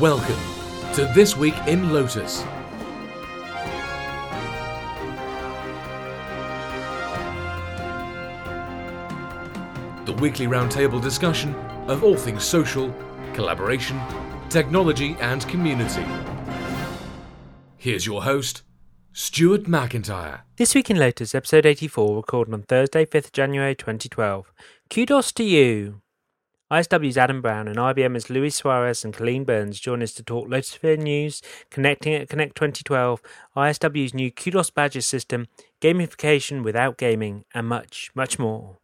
Welcome to This Week in Lotus. The weekly roundtable discussion of all things social, collaboration, technology, and community. Here's your host, Stuart McIntyre. This Week in Lotus, episode 84, recorded on Thursday, 5th January 2012. Kudos to you! ISW's Adam Brown and IBM's Luis Suarez and Colleen Burns join us to talk Lotusphere news, connecting at Connect 2012, ISW's new Kudos badges system, gamification without gaming, and much, much more.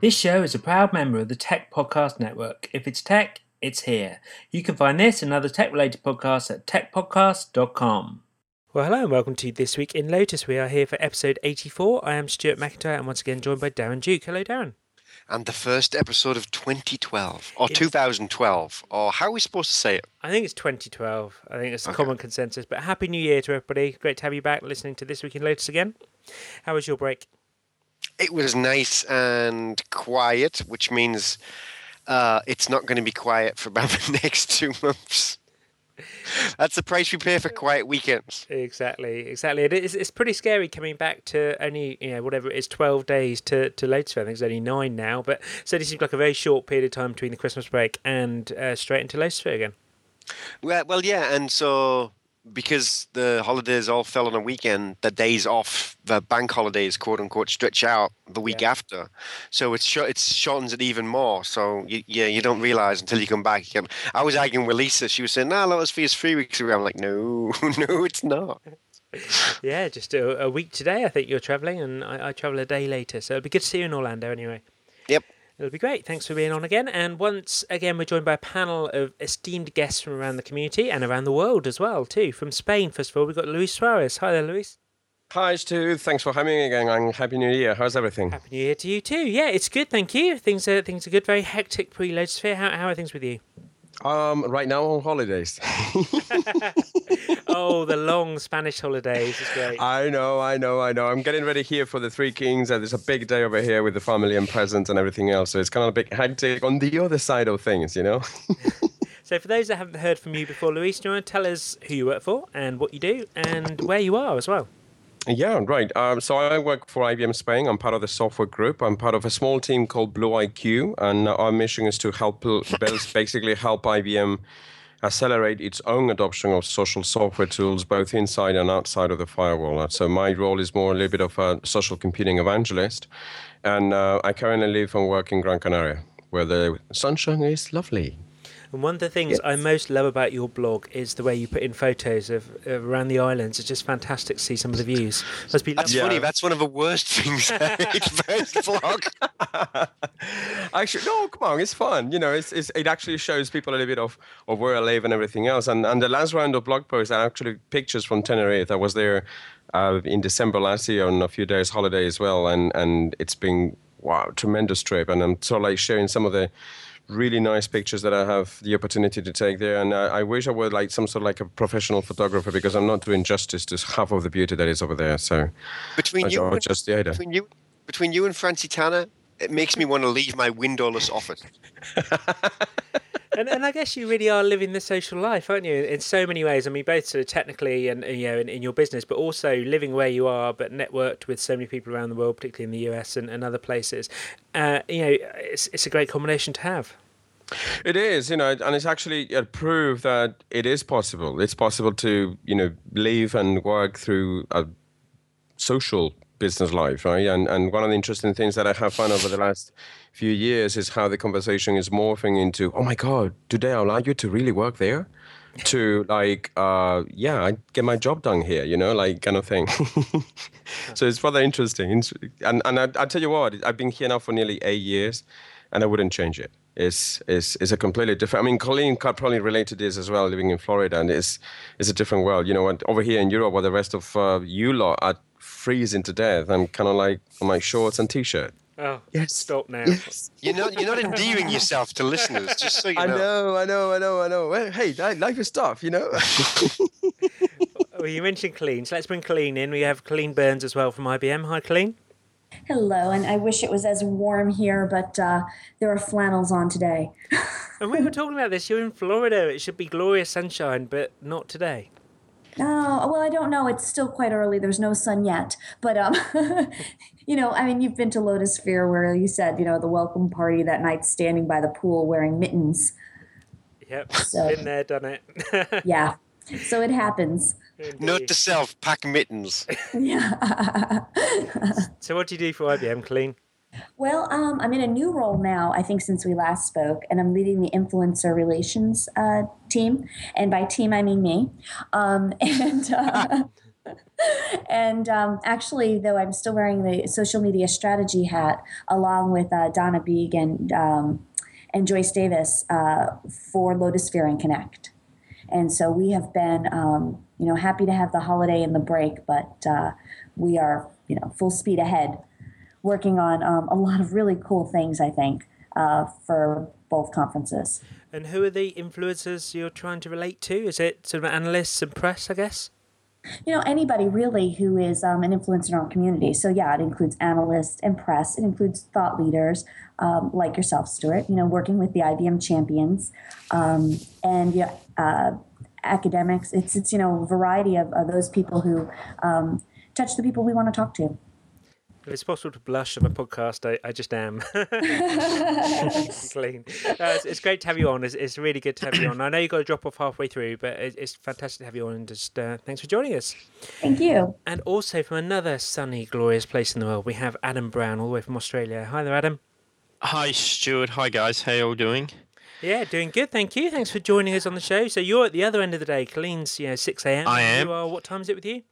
This show is a proud member of the Tech Podcast Network. If it's tech, it's here. You can find this and other tech related podcasts at techpodcast.com. Well, hello and welcome to This Week in Lotus. We are here for episode 84. I am Stuart McIntyre and once again joined by Darren Duke. Hello, Darren. And the first episode of 2012, or 2012, or how are we supposed to say it? I think it's 2012. I think it's the okay. common consensus. But Happy New Year to everybody. Great to have you back listening to This Week in Lotus again. How was your break? It was nice and quiet, which means uh, it's not going to be quiet for about the next two months. That's the price we pay for quiet weekends. Exactly, exactly. It is, it's pretty scary coming back to only, you know, whatever it is, 12 days to, to latest. I think it's only nine now, but so it seems like a very short period of time between the Christmas break and uh, straight into Lotusphere again. Well, well, yeah, and so because the holidays all fell on a weekend, the days off, the bank holidays, quote unquote, stretch out the week yeah. after. So it's sh- it shortens it even more. So you, yeah, you don't realize until you come back. again. I was arguing with Lisa. She was saying, "No, nah, Lotusphere is three weeks ago." I'm like, "No, no, it's not." yeah, just a, a, week today. I think you're traveling, and I, I travel a day later. So it'll be good to see you in Orlando anyway. Yep. It'll be great. Thanks for being on again. And once again, we're joined by a panel of esteemed guests from around the community and around the world as well, too. From Spain, first of all, we've got Luis Suarez. Hi there, Luis. Hi, Stu. Thanks for having me again. And Happy New Year. How's everything? Happy New Year to you too. Yeah, it's good. Thank you. Things are things are good. Very hectic pre-Lotusphere. How how are things with you? Um, right now on holidays. oh, the long Spanish holidays is great. I know, I know, I know. I'm getting ready here for the Three Kings. and there's a big day over here with the family and presents and everything else. So it's kind of a bit hectic on the other side of things, you know. so for those that haven't heard from you before, Luis, do you want to tell us who you work for and what you do and where you are as well? Yeah, right. Um, so I work for IBM Spain. I'm part of the software group. I'm part of a small team called Blue IQ, and our mission is to help basically help IBM accelerate its own adoption of social software tools both inside and outside of the firewall. So my role is more a little bit of a social computing evangelist, and uh, I currently live and work in Gran Canaria, where the sunshine is lovely. And one of the things yes. I most love about your blog is the way you put in photos of, of around the islands. It's just fantastic to see some of the views. Must be That's funny. That's one of the worst things first blog. actually, no, come on, it's fun. You know, it's, it's, it actually shows people a little bit of, of where I live and everything else. And and the last round of blog posts are actually pictures from Tenerife. I was there uh, in December last year on a few days holiday as well, and and it's been wow, tremendous trip. And I'm sort of like sharing some of the really nice pictures that I have the opportunity to take there. And I, I wish I were like some sort of like a professional photographer because I'm not doing justice to half of the beauty that is over there. So between you, and, just the idea. Between you, between you and Francie Tanner, it makes me want to leave my windowless office. and, and I guess you really are living the social life, aren't you? In so many ways. I mean, both sort of technically and you know in, in your business, but also living where you are, but networked with so many people around the world, particularly in the US and, and other places. Uh, you know, it's it's a great combination to have. It is, you know, and it's actually a proof that it is possible. It's possible to, you know, live and work through a social business life, right? And and one of the interesting things that I have found over the last few years is how the conversation is morphing into, oh my god, do they allow you to really work there? to like, uh, yeah, I get my job done here, you know, like kind of thing. so it's rather interesting. And and I, I tell you what, I've been here now for nearly eight years, and I wouldn't change it. It's, it's, it's a completely different. I mean, Colleen can probably relate to this as well, living in Florida, and it's, it's a different world. You know, over here in Europe, where the rest of uh, you lot are freezing to death. I'm kind of like on my shorts and t-shirt. Oh, Yes. stop now. Yes. You're not you're not endearing yourself to listeners, just so you know. I know. know, I know, I know, I know. Hey, life is tough, you know. Well, you mentioned Colleen, so let's bring Colleen in. We have Colleen Burns as well from IBM. Hi, Colleen. Hello, and I wish it was as warm here, but uh, there are flannels on today. And we were talking about this. You're in Florida. It should be glorious sunshine, but not today. Oh, well, I don't know. It's still quite early. There's no sun yet. But, um, you know, I mean, you've been to Lotusphere where you said, you know, the welcome party that night standing by the pool wearing mittens. Yep, So- been there, done it. Yeah. So it happens. Note Indeed. to self: pack mittens. Yeah. So, what do you do for IBM, Colleen? Well, um, I'm in a new role now, I think, since we last spoke, and I'm leading the influencer relations uh, team. And by team, I mean me. Um, and uh, and um, actually, though, I'm still wearing the social media strategy hat along with uh, Donna Beeg and, um, and Joyce Davis uh, for Lotusphere and Connect. And so we have been, um, you know, happy to have the holiday and the break, but uh, we are, you know, full speed ahead working on um, a lot of really cool things, I think, uh, for both conferences. And who are the influencers you're trying to relate to? Is it sort of analysts and press, I guess? You know, anybody really who is um, an influencer in our community. So, yeah, it includes analysts and press, it includes thought leaders um, like yourself, Stuart, you know, working with the IBM champions um, and yeah, uh, academics. It's, it's, you know, a variety of, of those people who um, touch the people we want to talk to. If it's possible to blush on a podcast, I, I just am. Colleen. Uh, it's, it's great to have you on. It's, it's really good to have you on. I know you've got to drop off halfway through, but it, it's fantastic to have you on. And just uh, thanks for joining us. Thank you. And also from another sunny, glorious place in the world, we have Adam Brown, all the way from Australia. Hi there, Adam. Hi, Stuart. Hi, guys. How are you all doing? Yeah, doing good. Thank you. Thanks for joining us on the show. So you're at the other end of the day. Colleen's, you know, six a.m. I am. You are. What time is it with you?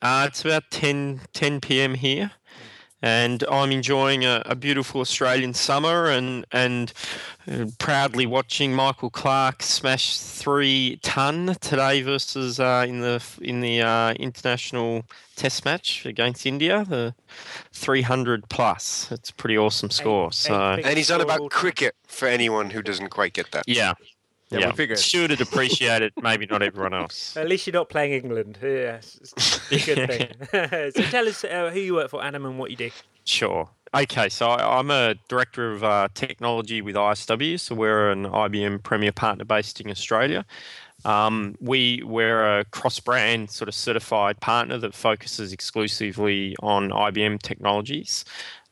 Uh, it's about 10, 10 p.m. here, and I'm enjoying a, a beautiful Australian summer and and uh, proudly watching Michael Clarke smash three ton today versus uh, in the in the uh, international Test match against India, the 300 plus. It's a pretty awesome score. So And he's on about cricket for anyone who doesn't quite get that. yeah. Yeah, we Yeah, figured. Stuart would appreciate it. Maybe not everyone else. At least you're not playing England. Yes, it's good thing. so tell us uh, who you work for, Adam, and what you do. Sure. Okay, so I- I'm a director of uh, technology with ISW. So we're an IBM Premier partner based in Australia. Um, we we're a cross-brand sort of certified partner that focuses exclusively on IBM technologies.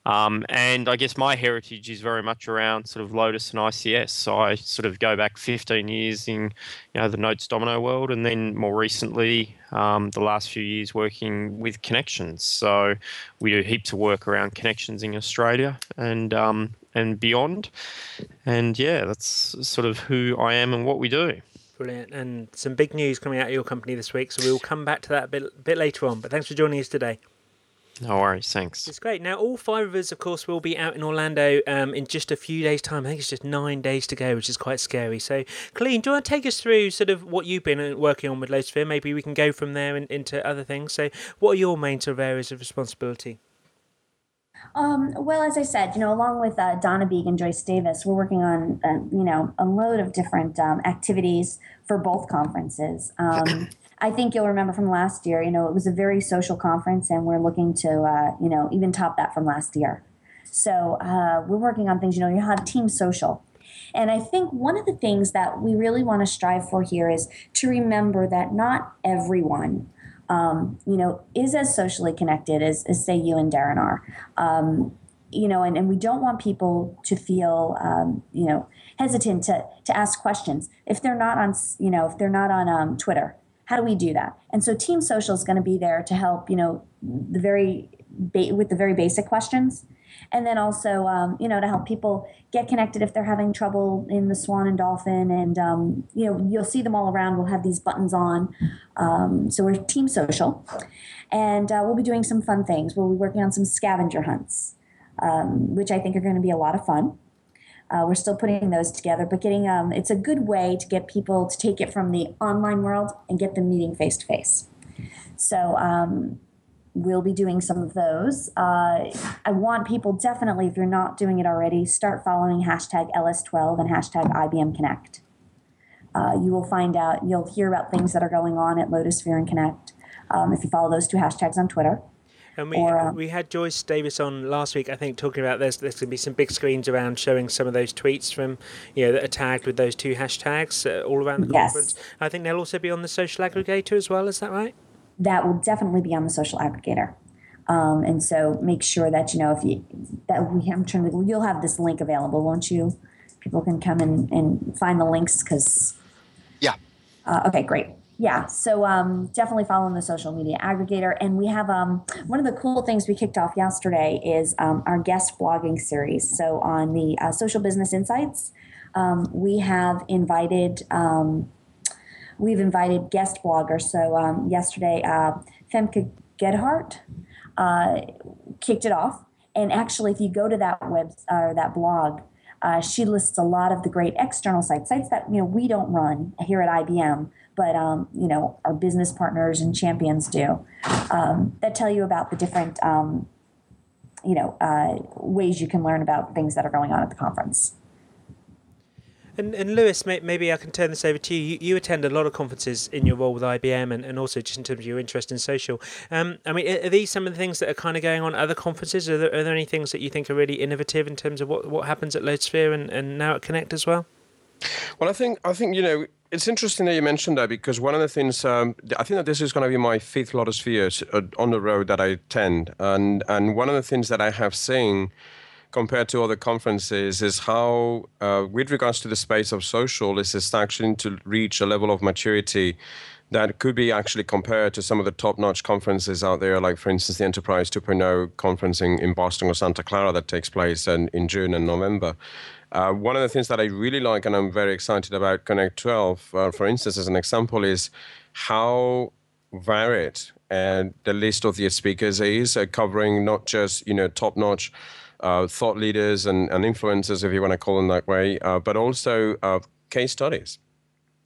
Um, and I guess my heritage is very much around sort of Lotus and ICS. So I sort of go back 15 years in, you know, the Notes Domino world, and then more recently, um, the last few years working with Connections. So we do heaps of work around connections in Australia and um, and beyond. And yeah, that's sort of who I am and what we do. Brilliant. And some big news coming out of your company this week, so we'll come back to that a bit, bit later on. But thanks for joining us today. No worries, thanks. It's great. Now, all five of us, of course, will be out in Orlando um, in just a few days' time. I think it's just nine days to go, which is quite scary. So, Colleen, do you want to take us through sort of what you've been uh, working on with Lotusphere? Maybe we can go from there and into other things. So, what are your main sort of areas of responsibility? Um, well, as I said, you know, along with uh, Donna Beeg and Joyce Davis, we're working on, uh, you know, a load of different um, activities for both conferences. Um, I think you'll remember from last year, you know, it was a very social conference, and we're looking to, uh, you know, even top that from last year. So uh, we're working on things, you know, you have Team Social. And I think one of the things that we really want to strive for here is to remember that not everyone um, you know, is as socially connected as, as say you and Darren are. Um, you know, and, and we don't want people to feel, um, you know, hesitant to, to ask questions if they're not on, you know, if they're not on um, Twitter. How do we do that? And so Team Social is going to be there to help, you know, the very ba- with the very basic questions, and then also, um, you know, to help people get connected if they're having trouble in the Swan and Dolphin, and um, you know, you'll see them all around. We'll have these buttons on, um, so we're Team Social, and uh, we'll be doing some fun things. We'll be working on some scavenger hunts, um, which I think are going to be a lot of fun. Uh, we're still putting those together, but getting um, it's a good way to get people to take it from the online world and get them meeting face to face. So um, we'll be doing some of those. Uh, I want people definitely, if you're not doing it already, start following hashtag LS12 and hashtag IBM Connect. Uh, you will find out, you'll hear about things that are going on at Lotusphere and Connect um, if you follow those two hashtags on Twitter. And we or, we had Joyce Davis on last week, I think, talking about there's there's going to be some big screens around showing some of those tweets from you know that are tagged with those two hashtags uh, all around the yes. conference. I think they'll also be on the social aggregator as well. Is that right? That will definitely be on the social aggregator. Um, and so make sure that you know if you that we I'm trying to you'll have this link available, won't you? People can come and, and find the links because yeah. Uh, okay, great yeah so um, definitely following the social media aggregator. And we have um, one of the cool things we kicked off yesterday is um, our guest blogging series. So on the uh, social business insights um, we have invited um, we've invited guest bloggers. So um, yesterday uh, Femke Goedhart uh, kicked it off. And actually if you go to that web or that blog uh, she lists a lot of the great external sites sites that you know we don't run here at ibm but um, you know our business partners and champions do um, that tell you about the different um, you know uh, ways you can learn about things that are going on at the conference. And, and Luis, maybe I can turn this over to you. you. you. attend a lot of conferences in your role with IBM and, and also just in terms of your interest in social. Um, I mean, are these some of the things that are kind of going on at other conferences? Are there, are there any things that you think are really innovative in terms of what, what happens at Lotusphere and, and now at Connect as well? Well, I think I think you know it's interesting that you mentioned that because one of the things um, I think that this is going to be my fifth Lotusphere uh, on the road that I attend, and and one of the things that I have seen compared to other conferences is how, uh, with regards to the space of social, is actually to reach a level of maturity that could be actually compared to some of the top-notch conferences out there, like for instance the Enterprise 2.0 conference in, in Boston or Santa Clara that takes place in, in June and November. Uh, one of the things that I really like and I'm very excited about Connect 12, uh, for instance, as an example, is how varied and the list of the speakers is, uh, covering not just you know top-notch uh, thought leaders and, and, influencers, if you want to call them that way, uh, but also uh, case studies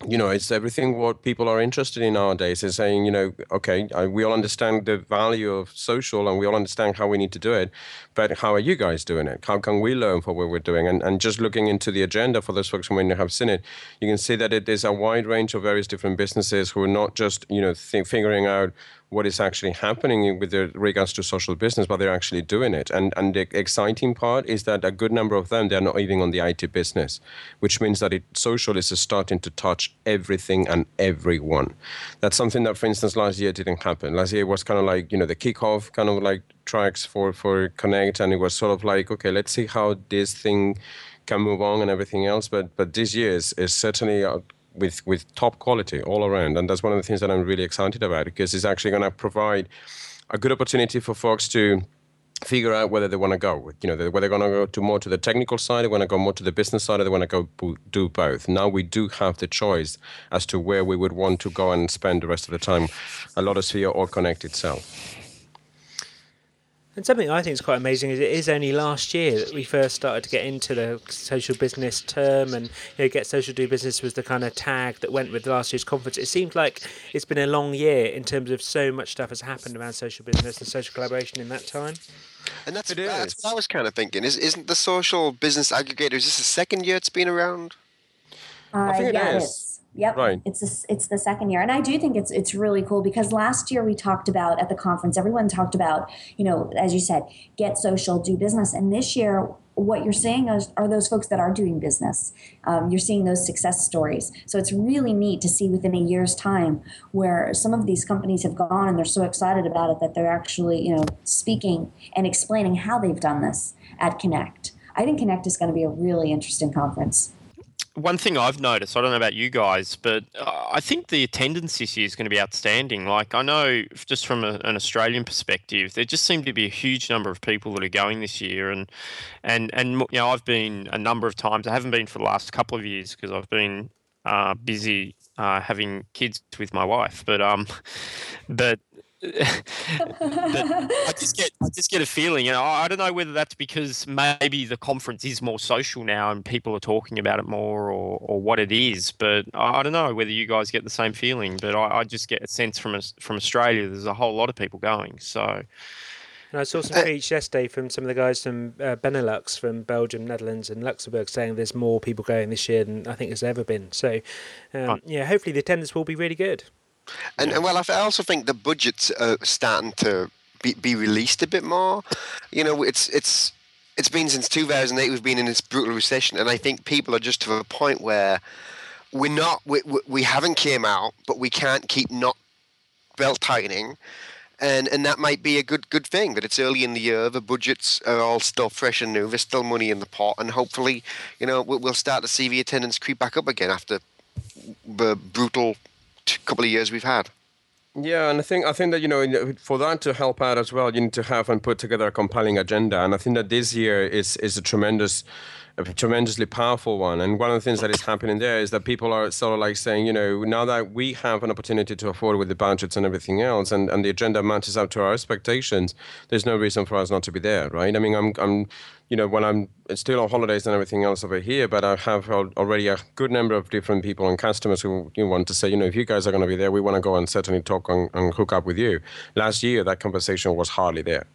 you know, it's everything what people are interested in nowadays is saying, you know, okay, we all understand the value of social and we all understand how we need to do it, but how are you guys doing it? How can we learn from what we're doing? And, and just looking into the agenda for those folks who may have seen it, you can see that it is a wide range of various different businesses who are not just, you know, th- figuring out what is actually happening with regards to social business, but they're actually doing it. And and the exciting part is that a good number of them they're not even on the IT business, which means that it social is starting to touch everything and everyone. That's something that, for instance, last year didn't happen. Last year was kind of like you know the kickoff kind of like tracks for for Connect, and it was sort of like okay, let's see how this thing can move on and everything else. But but this year is, is certainly with with top quality all around, and that's one of the things that I'm really excited about because it's actually going to provide a good opportunity for folks to figure out whether they want to go. You know, whether they're going to go to more to the technical side, they want to go more to the business side, or they want to go do both. Now we do have the choice as to where we would want to go and spend the rest of the time, a Lotusphere or Connect itself. And something I think is quite amazing is it is only last year that we first started to get into the social business term, and you know, get social do business was the kind of tag that went with last year's conference. It seems like it's been a long year in terms of so much stuff has happened around social business and social collaboration in that time. And that's, that's what I was kind of thinking. Is isn't the social business aggregator? Is this the second year it's been around? Uh, I think yeah, it is. Yep. Right. It's it's the second year, and I do think it's it's really cool because last year we talked about at the conference, everyone talked about you know as you said, get social, do business, and this year what you're seeing is, are those folks that are doing business. Um, you're seeing those success stories. So it's really neat to see within a year's time where some of these companies have gone and they're so excited about it that they're actually you know speaking and explaining how they've done this at Connect. I think Connect is going to be a really interesting conference one thing I've noticed, I don't know about you guys, but uh, I think the attendance this year is going to be outstanding. Like, I know just from a, an Australian perspective, there just seem to be a huge number of people that are going this year. And, and, and you know, I've been a number of times, I haven't been for the last couple of years because I've been uh, busy uh, having kids with my wife. But, um, but I just get I just get a feeling, and I, I don't know whether that's because maybe the conference is more social now and people are talking about it more, or, or what it is. But I, I don't know whether you guys get the same feeling. But I, I just get a sense from from Australia. There's a whole lot of people going. So and I saw some tweets yesterday from some of the guys from uh, Benelux, from Belgium, Netherlands, and Luxembourg, saying there's more people going this year than I think has ever been. So, um, yeah, hopefully the attendance will be really good. And, and well, I also think the budgets are starting to be, be released a bit more. You know, it's it's it's been since 2008 we've been in this brutal recession, and I think people are just to a point where we're not we, we haven't came out, but we can't keep not belt tightening and and that might be a good good thing that it's early in the year the budgets are all still fresh and new there's still money in the pot and hopefully you know we'll start to see the attendance creep back up again after the brutal couple of years we've had yeah, and I think I think that you know for that to help out as well, you need to have and put together a compelling agenda. And I think that this year is is a tremendous a tremendously powerful one. And one of the things that is happening there is that people are sort of like saying, you know, now that we have an opportunity to afford with the budgets and everything else, and, and the agenda matches up to our expectations, there's no reason for us not to be there, right? I mean, I'm, I'm you know, when I'm still on holidays and everything else over here, but I have already a good number of different people and customers who you want to say, you know, if you guys are going to be there, we want to go and certainly talk and, and hook up with you. Last year, that conversation was hardly there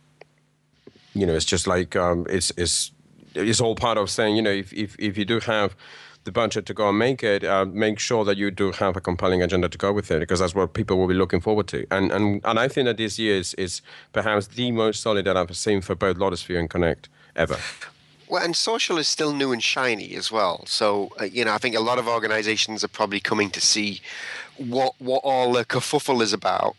you know, it's just like um, it's it's it's all part of saying, you know, if, if, if you do have the budget to go and make it, uh, make sure that you do have a compelling agenda to go with it, because that's what people will be looking forward to. And and, and I think that this year is, is perhaps the most solid that I've seen for both Lotusphere and Connect ever. Well, and social is still new and shiny as well. So, uh, you know, I think a lot of organizations are probably coming to see what what all the kerfuffle is about.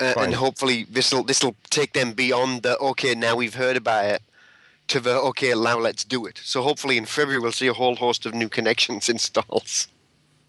Uh, and hopefully this will this will take them beyond the okay now we've heard about it to the okay now let's do it so hopefully in february we'll see a whole host of new connections installs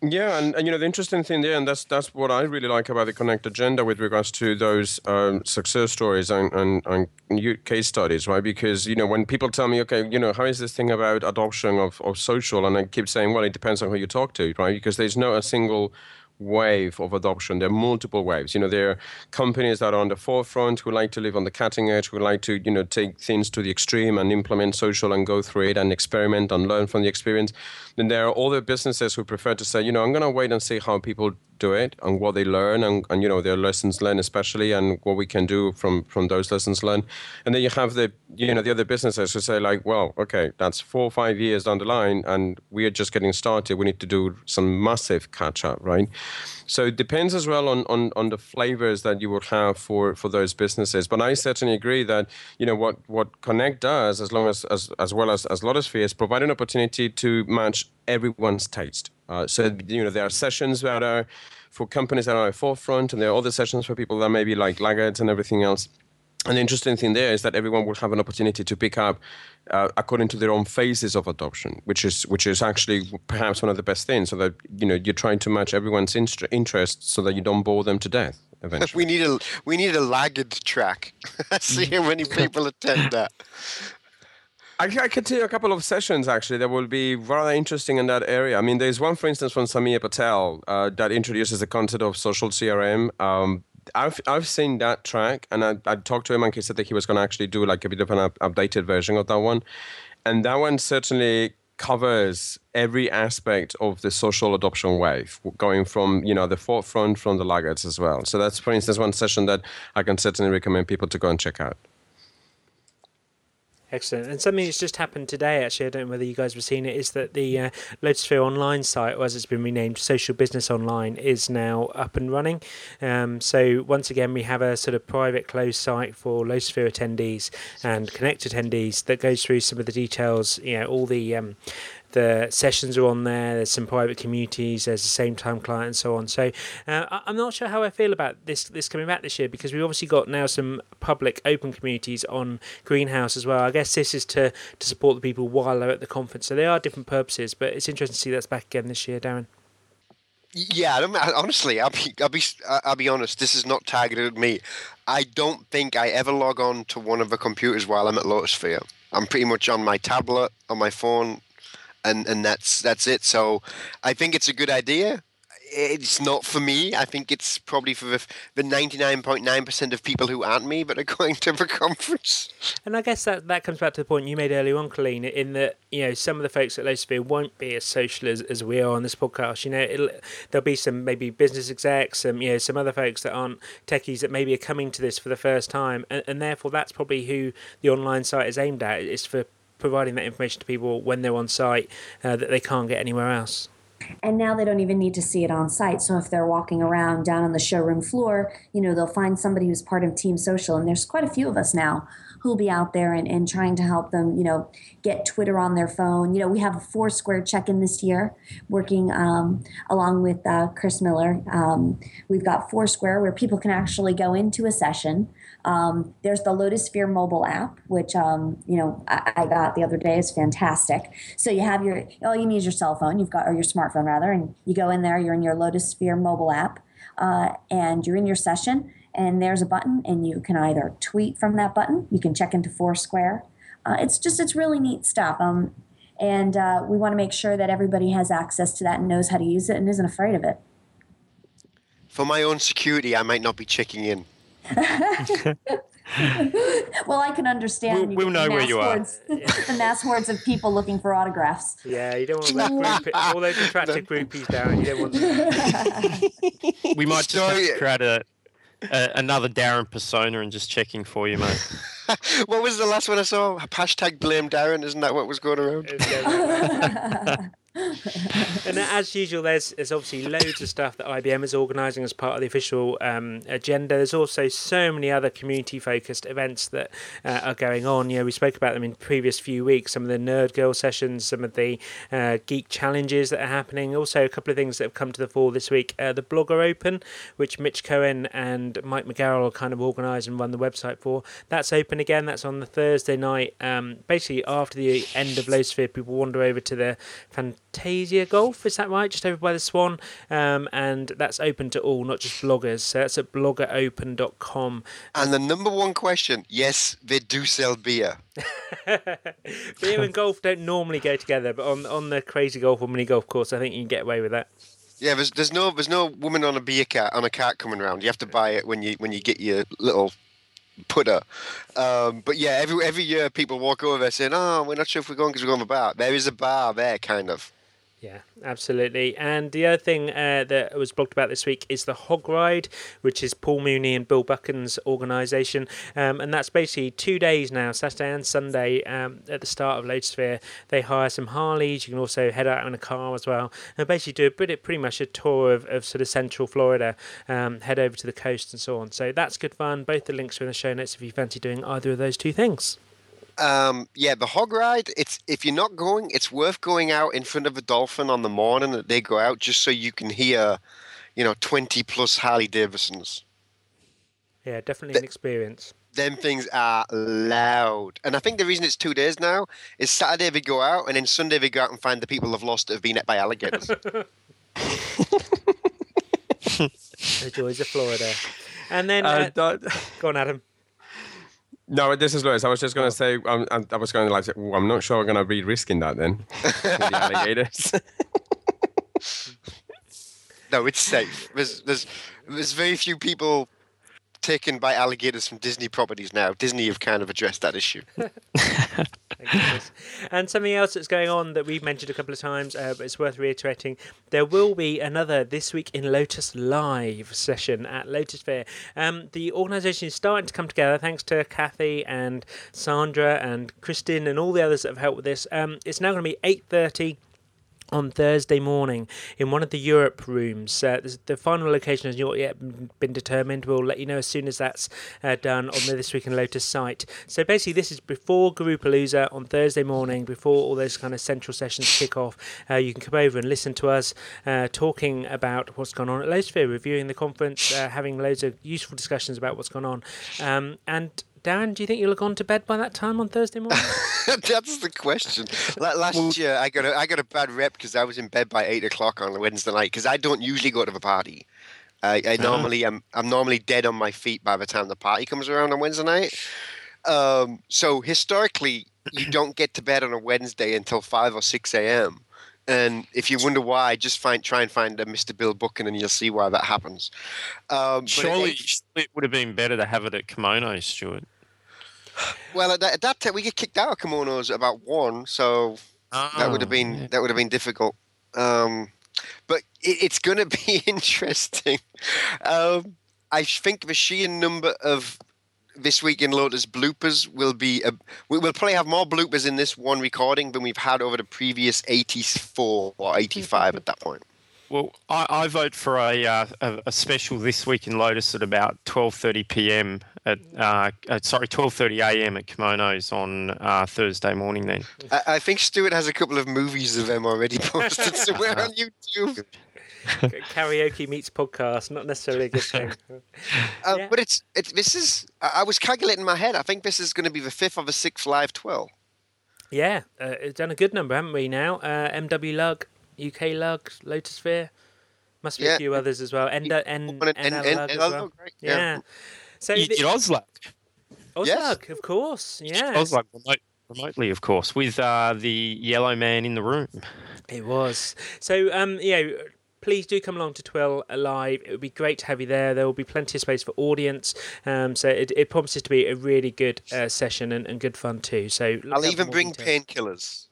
yeah, and, and you know the interesting thing there, and that's that's what I really like about the Connect agenda with regards to those um, success stories and, and, and case studies, right? Because you know when people tell me, okay, you know, how is this thing about adoption of, of social, and I keep saying, well, it depends on who you talk to, right? Because there's no a single wave of adoption. There are multiple waves. You know, there are companies that are on the forefront who like to live on the cutting edge, who like to, you know, take things to the extreme and implement social and go through it and experiment and learn from the experience. Then there are other businesses who prefer to say, you know, I'm going to wait and see how people do it and what they learn and, and you know their lessons learned especially and what we can do from from those lessons learned. And then you have the you know the other businesses who say like well okay that's four or five years down the line and we are just getting started. We need to do some massive catch up right so it depends as well on, on, on the flavors that you would have for, for those businesses. But I certainly agree that you know what, what Connect does, as long as as, as well as as Lotusphere, is provide an opportunity to match everyone's taste. Uh, so you know there are sessions that are for companies that are at forefront, and there are other sessions for people that maybe like laggards and everything else. And the interesting thing there is that everyone will have an opportunity to pick up uh, according to their own phases of adoption, which is which is actually perhaps one of the best things. So that you know you're trying to match everyone's inst- interests so that you don't bore them to death. Eventually, we need a we need a laggard track. See how many people attend that. I, I can tell you a couple of sessions actually that will be rather interesting in that area. I mean, there's one, for instance, from Samir Patel uh, that introduces the concept of social CRM. Um, I've I've seen that track, and I, I talked to him, and he said that he was going to actually do like a bit of an up, updated version of that one, and that one certainly covers every aspect of the social adoption wave, going from you know the forefront from the laggards as well. So that's, for instance, one session that I can certainly recommend people to go and check out. Excellent. And something that's just happened today, actually, I don't know whether you guys have seen it, is that the uh, Lotusphere online site, or as it's been renamed, Social Business Online, is now up and running. Um, so once again, we have a sort of private closed site for Lotusphere attendees and Connect attendees that goes through some of the details, you know, all the um, the sessions are on there. There's some private communities. There's the Sametime client and so on. So uh, I'm not sure how I feel about this this coming back this year because we've obviously got now some public open communities on Greenhouse as well. I guess this is to to support the people while they're at the conference. So they are different purposes, but it's interesting to see that's back again this year, Darren. Yeah, I honestly, I'll be, I'll be, I'll be honest. This is not targeted at me. I don't think I ever log on to one of the computers while I'm at Lotusphere. I'm pretty much on my tablet, on my phone, and and that's that's it. So I think it's a good idea. it's not for me. I think it's probably for the, the 99.9% of people who aren't me but are going to the conference. And I guess that, that comes back to the point you made earlier on, Colleen, in that, you know, some of the folks at Lotusphere won't be as social as, as we are on this podcast. You know, there'll be some maybe business execs, some, you know, some other folks that aren't techies that maybe are coming to this for the first time. And, and therefore, that's probably who the online site is aimed at. It's for providing that information to people when they're on site uh, that they can't get anywhere else. And now they don't even need to see it on site. So if they're walking around down on the showroom floor, you know, they'll find somebody who's part of Team Social. And there's quite a few of us now who'll be out there and, and trying to help them, you know, get Twitter on their phone. You know, we have a Foursquare check in this year, working um, along with uh, Chris Miller. Um, we've got Foursquare where people can actually go into a session. Um, there's the Lotusphere mobile app, which um, you know I, I, got the other day. is fantastic. So you have your all you need is your cell phone. You've got or your smartphone rather, and you go in there. You're in your Lotusphere mobile app, uh, and you're in your session and there's a button and you can either tweet from that button you can check into foursquare uh, it's just it's really neat stuff um, and uh, we want to make sure that everybody has access to that and knows how to use it and isn't afraid of it for my own security i might not be checking in well, I can understand. We'll, we'll know where you hordes, are. the mass hordes of people looking for autographs. Yeah, you don't want that group, all those attractive groupies down. You don't want. Them. we might just have to create a, uh, another Darren persona and just checking for you, mate. what was the last one I saw? Hashtag blame Darren. Isn't that what was going around? And as usual, there's, there's obviously loads of stuff that IBM is organising as part of the official um, agenda. There's also so many other community focused events that uh, are going on. You know, we spoke about them in previous few weeks. Some of the Nerd Girl sessions, some of the uh, Geek challenges that are happening. Also, a couple of things that have come to the fore this week. Uh, the Blogger Open, which Mitch Cohen and Mike McGarel kind of organise and run the website for. That's open again. That's on the Thursday night. Um, basically, after the end of Lotusphere, people wander over to the fantastic Fantasia Golf, is that right? Just over by the Swan. Um, and that's open to all, not just bloggers. So that's at bloggeropen.com. And the number one question yes, they do sell beer. beer and golf don't normally go together, but on, on the crazy golf or mini golf course, I think you can get away with that. Yeah, there's, there's no there's no woman on a beer cart on a cart coming around. You have to buy it when you when you get your little putter. Um, but yeah, every every year people walk over there saying, "Oh, we're not sure if we're going because we're going to a bar." There is a bar there, kind of. Yeah, absolutely. And the other thing uh, that was blogged about this week is the Hog Ride, which is Paul Mooney and Bill Buchan's organisation. Um, and that's basically two days now, Saturday and Sunday, um, at the start of Lotusphere. They hire some Harleys. You can also head out in a car as well. And basically do a pretty, pretty much a tour of, of sort of central Florida, um, head over to the coast and so on. So that's good fun. Both the links are in the show notes if you fancy doing either of those two things. Um, yeah, the hog ride. It's if you're not going, it's worth going out in front of a dolphin on the morning that they go out, just so you can hear, you know, twenty plus Harley Davidsons. Yeah, definitely the, an experience. Them things are loud, and I think the reason it's two days now is Saturday they go out, and then Sunday they go out and find the people have lost that have been hit by alligators. the joys of Florida, and then uh, uh, go on, Adam. No, this is Luis. I was just going to say, um, I was going to like, well, I'm not sure I'm going to be risking that then the alligators. no, it's safe. There's, there's, there's very few people taken by alligators from Disney properties now. Disney have kind of addressed that issue. and something else that's going on that we've mentioned a couple of times, uh, but it's worth reiterating. There will be another This Week in Lotus Live session at Lotusphere. Um, the organisation is starting to come together thanks to Kathy and Sandra and Kristin and all the others that have helped with this. Um, it's now going to be 8.30 on Thursday morning in one of the Europe rooms. Uh, the final location has not yet been determined. We'll let you know as soon as that's uh, done on the This Week in Lotus site. So basically, this is before Gurupalooza on Thursday morning, before all those kind of central sessions kick off. Uh, you can come over and listen to us uh, talking about what's gone on at Lotusphere, reviewing the conference, uh, having loads of useful discussions about what's gone on. Um, and Darren, do you think you'll have gone to bed by that time on Thursday morning? That's the question. Last year, I got a, I got a bad rep because I was in bed by eight o'clock on a Wednesday night because I don't usually go to the party. I, I uh-huh. normally am I'm normally dead on my feet by the time the party comes around on Wednesday night. Um, so historically, you don't get to bed on a Wednesday until five or six a.m. And if you wonder why, just find try and find a Mr. Bill Buchan, and you'll see why that happens. Um, but Surely, it- surely it would have been better to have it at Kimono, Stuart. Well, at that, at that time, we get kicked out of kimonos about one, so that would have Oh, been yeah. that would have been difficult. Um, but it, it's going to be interesting. Um, I think the sheer number of this week in Lotus bloopers will be a, we will probably have more bloopers in this one recording than we've had over the previous 84 or 85 at that point. Well, I, I vote for a, uh, a a special this week in Lotus at about twelve thirty p.m. at uh, uh, sorry twelve thirty a.m. at Kimonos on uh, Thursday morning. Then I, I think Stuart has a couple of movies of them already posted somewhere on YouTube. Karaoke meets podcast, not necessarily a good thing. Uh, Yeah. But it's it's this is I I was calculating in my head. I think this is going to be the fifth of a sixth live twelve. yeah, uh, it's done a good number, haven't we? Now, uh, MW Lug, UK Lug, Lotusphere. Must be Yeah. a few others as well. N N And- and- NL and- Lug as well. Yeah. yeah. So you the, did Oslug. Oslug, of course. Yeah, Oslug remote, remotely, of course, with uh, the yellow man in the room. It was. So, um, you know, please do come along to Twill Live. It would be great to have you there. There will be plenty of space for audience. Um, so it, it promises to be a really good uh, session and, and good fun too. So I'll even bring details. painkillers.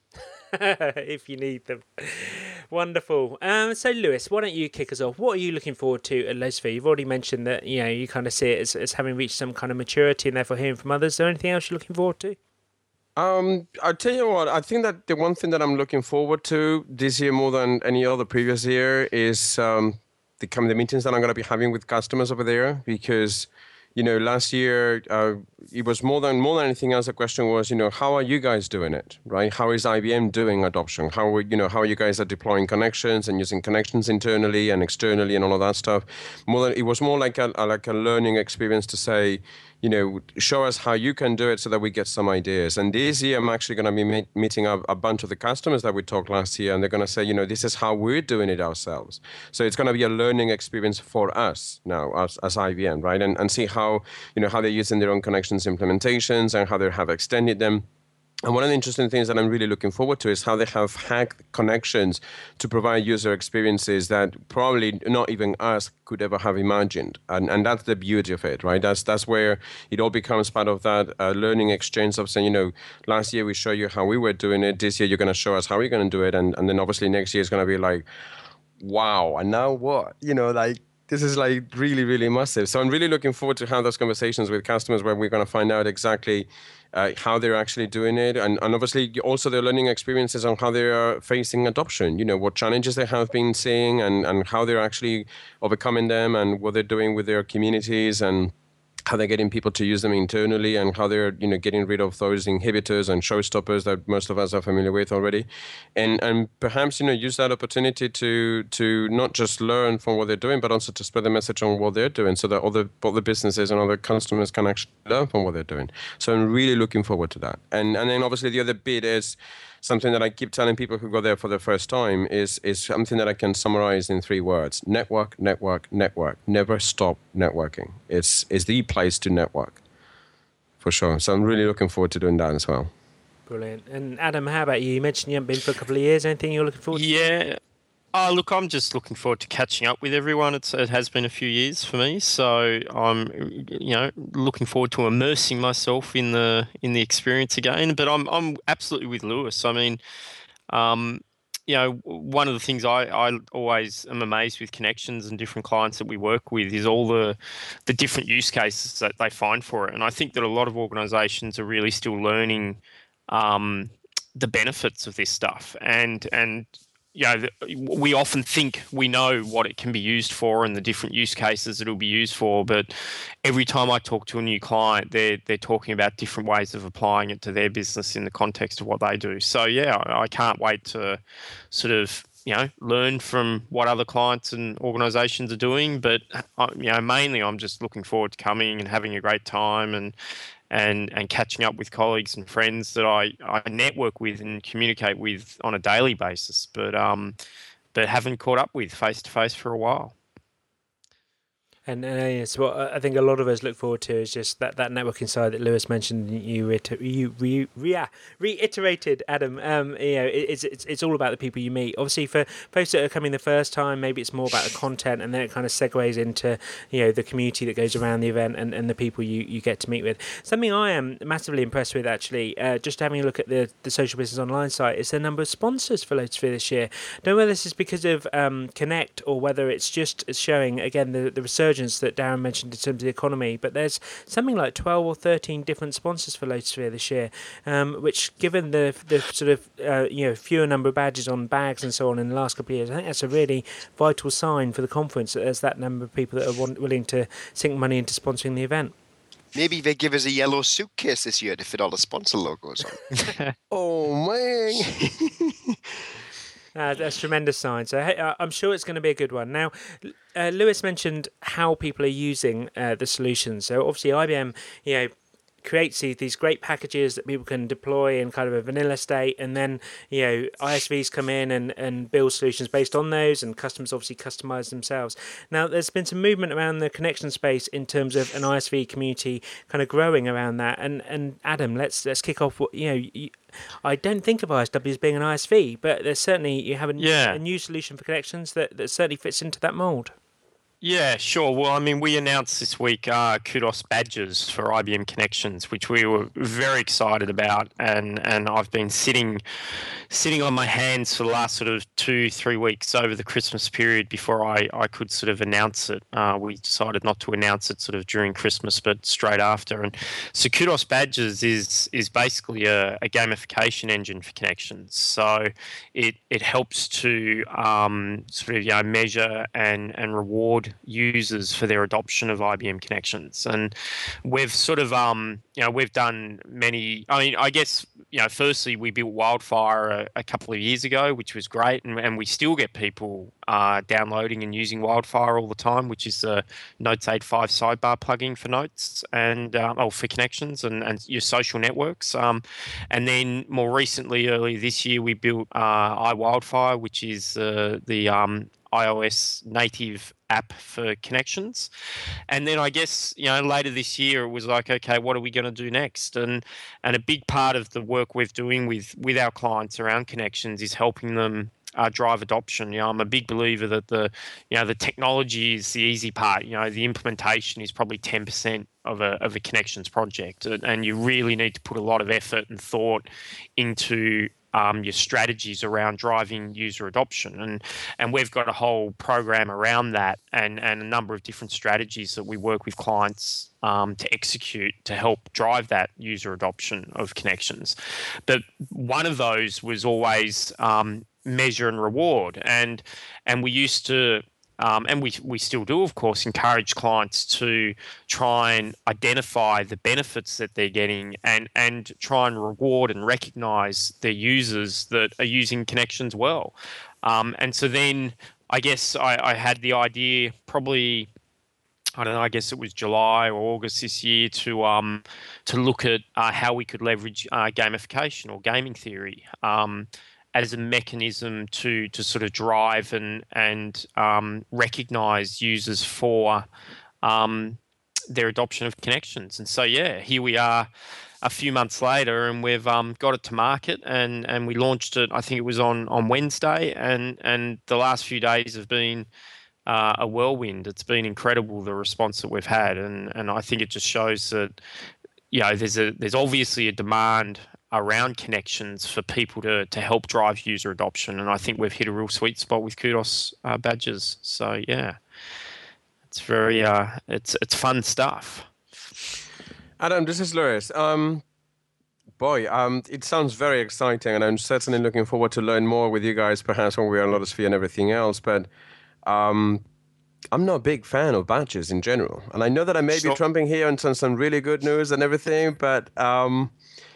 if you need them. Wonderful. Um, so, Luis, why don't you kick us off? What are you looking forward to at Lotusphere? You've already mentioned that you know you kind of see it as, as having reached some kind of maturity and therefore hearing from others. Is there anything else you're looking forward to? Um, I'll tell you what. I think that the one thing that I'm looking forward to this year more than any other previous year is um, the the meetings that I'm going to be having with customers over there because you know last year uh, it was more than more than anything else. The question was you know how are you guys doing it right? How is IBM doing adoption? How are, you know how are you guys are deploying connections and using connections internally and externally and all of that stuff. More than it was more like a, a like a learning experience to say you know, show us how you can do it so that we get some ideas. And this year, I'm actually going to be meet, meeting up a bunch of the customers that we talked last year, and they're going to say, you know, this is how we're doing it ourselves. So it's going to be a learning experience for us now as, as IBM, right? And, and see how, you know, how they're using their own connections implementations and how they have extended them. And one of the interesting things that I'm really looking forward to is how they have hacked connections to provide user experiences that probably not even us could ever have imagined. And, and that's the beauty of it, right? That's that's where it all becomes part of that uh, learning exchange of saying, you know, last year we showed you how we were doing it. This year you're going to show us how we're going to do it. And, and then obviously next year is going to be like, wow, and now what? You know, like this is like really, really massive. So I'm really looking forward to have those conversations with customers where we're going to find out exactly uh, how they're actually doing it, and, and obviously also their learning experiences on how they are facing adoption. You know, what challenges they have been seeing, and, and how they're actually overcoming them, and what they're doing with their communities, and how they're getting people to use them internally and how they're you know getting rid of those inhibitors and showstoppers that most of us are familiar with already. And and perhaps you know use that opportunity to to not just learn from what they're doing but also to spread the message on what they're doing so that other other businesses and other customers can actually learn from what they're doing. So i'm really looking forward to that. And and then obviously the other bit is something that I keep telling people who go there for the first time is is something that I can summarize in three words: network, network, network. Never stop networking. It's it's the place to network, for sure. So I'm really looking forward to doing that as well. Brilliant. And Adam, how about you? You mentioned you haven't been for a couple of years. Anything you're looking forward to? Yeah. Oh, look, I'm just looking forward to catching up with everyone. It's, it has been a few years for me, so I'm, you know, looking forward to immersing myself in the in the experience again. But I'm I'm absolutely with Luis. I mean, um, you know, one of the things I, I always am amazed with connections and different clients that we work with is all the the different use cases that they find for it. And I think that a lot of organisations are really still learning um, the benefits of this stuff. And and you know, we often think we know what it can be used for and the different use cases it'll be used for, but every time I talk to a new client, they're they're talking about different ways of applying it to their business in the context of what they do. So yeah, I, can't wait to sort of you know learn from what other clients and organisations are doing. But uh, you know, mainly I'm just looking forward to coming and having a great time and and and catching up with colleagues and friends that I, I network with and communicate with on a daily basis, but um, but haven't caught up with face to face for a while. And uh, yes, what I think a lot of us look forward to is just that, that networking side that Luis mentioned. You reiter- you re- re- reiterated, Adam. Um, you know, it's, it's it's all about the people you meet. Obviously, for folks that are coming the first time, maybe it's more about the content, and then it kind of segues into you know the community that goes around the event and, and the people you, you get to meet with. Something I am massively impressed with, actually, uh, just having a look at the the social business online site, is the number of sponsors for Lotusphere this year. Don't know whether this is because of um, Connect or whether it's just showing again the the resurgence that Darren mentioned in terms of the economy, but there's something like 12 or 13 different sponsors for Lotusphere this year, um, which, given the the sort of uh, you know fewer number of badges on bags and so on in the last couple of years, I think that's a really vital sign for the conference that there's that number of people that are want, willing to sink money into sponsoring the event. Maybe they give us a yellow suitcase this year to fit all the sponsor logos on. oh man. Uh, that's tremendous sign. So hey, uh, I'm sure it's going to be a good one. Now, uh, Luis mentioned how people are using uh, the solution. So obviously, IBM, you know, creates these great packages that people can deploy in kind of a vanilla state and then you know ISVs come in and, and build solutions based on those and customers obviously customize themselves. Now there's been some movement around the connection space in terms of an ISV community kind of growing around that. And and Adam let's let's kick off what you know you, I don't think of ISW as being an ISV but there's certainly you have a, yeah. a new solution for connections that, that certainly fits into that mold yeah, sure. Well, I mean, we announced this week uh, Kudos badges for IBM Connections, which we were very excited about, and and I've been sitting sitting on my hands for the last sort of two three weeks over the Christmas period before I I could sort of announce it. Uh, we decided not to announce it sort of during Christmas, but straight after. And so Kudos badges is is basically a, a gamification engine for Connections. So it it helps to um, sort of you know measure and and reward users for their adoption of IBM connections. And we've sort of, um, you know, we've done many. I mean, I guess, you know, firstly, we built Wildfire a, a couple of years ago, which was great. And, and we still get people uh, downloading and using Wildfire all the time, which is the Notes 8.5 sidebar plugin for Notes and, um, oh, for connections and, and your social networks. Um, and then more recently, earlier this year, we built uh, iWildfire, which is uh, the um, iOS native app for connections. And then I guess, you know, later this year it was like, okay, what are we going to do next? And and a big part of the work we're doing with with our clients around connections is helping them uh, drive adoption. You know, I'm a big believer that the you know the technology is the easy part. You know, the implementation is probably 10% of a of a connections project, and you really need to put a lot of effort and thought into um, your strategies around driving user adoption. And and we've got a whole program around that and, and a number of different strategies that we work with clients um, to execute to help drive that user adoption of connections. But one of those was always um, measure and reward. And and we used to um, and we, we still do, of course, encourage clients to try and identify the benefits that they're getting and, and try and reward and recognize their users that are using connections well. Um, and so then I guess I, I had the idea probably I don't know. I guess it was July or August this year to um, to look at uh, how we could leverage uh, gamification or gaming theory. Um, as a mechanism to to sort of drive and and um, recognize users for um, their adoption of connections. And so yeah, here we are a few months later, and we've um, got it to market, and and we launched it. I think it was on on Wednesday, and and the last few days have been. Uh, a whirlwind. It's been incredible the response that we've had, and and I think it just shows that you know there's a there's obviously a demand around connections for people to, to help drive user adoption. And I think we've hit a real sweet spot with Kudos uh, badges. So yeah, it's very uh, it's it's fun stuff. Adam, this is Luis. Um, boy, um, it sounds very exciting, and I'm certainly looking forward to learn more with you guys, perhaps when we're on Lotusphere and everything else. But um, I'm not a big fan of badges in general, and I know that I may be trumping here on some, some really good news and everything, but um,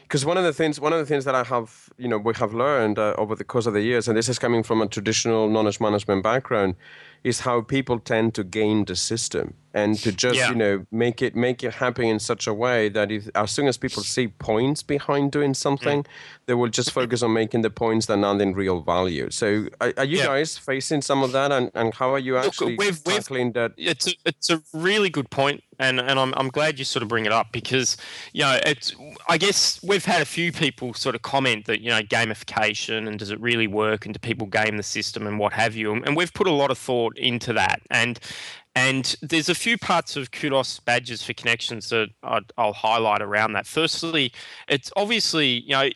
because one of the things one of the things that I have you know we have learned uh, over the course of the years, and this is coming from a traditional knowledge management background, is how people tend to game the system and to just Yeah. you know make it make it happen in such a way that if, as soon as people see points behind doing mm. something, they will just focus on making the points that not in real value. So are, are you Yeah. guys facing some of that, and, and how are you Look, actually we've- we've- tackling that? it's a, it's a really good point, and and I'm I'm glad you sort of bring it up because you know it's I guess we've had a few people sort of comment that you know gamification and does it really work and do people game the system and what have you, and we've put a lot of thought into that and. And there's a few parts of kudos badges for connections that I'd, I'll highlight around that. Firstly, it's obviously you know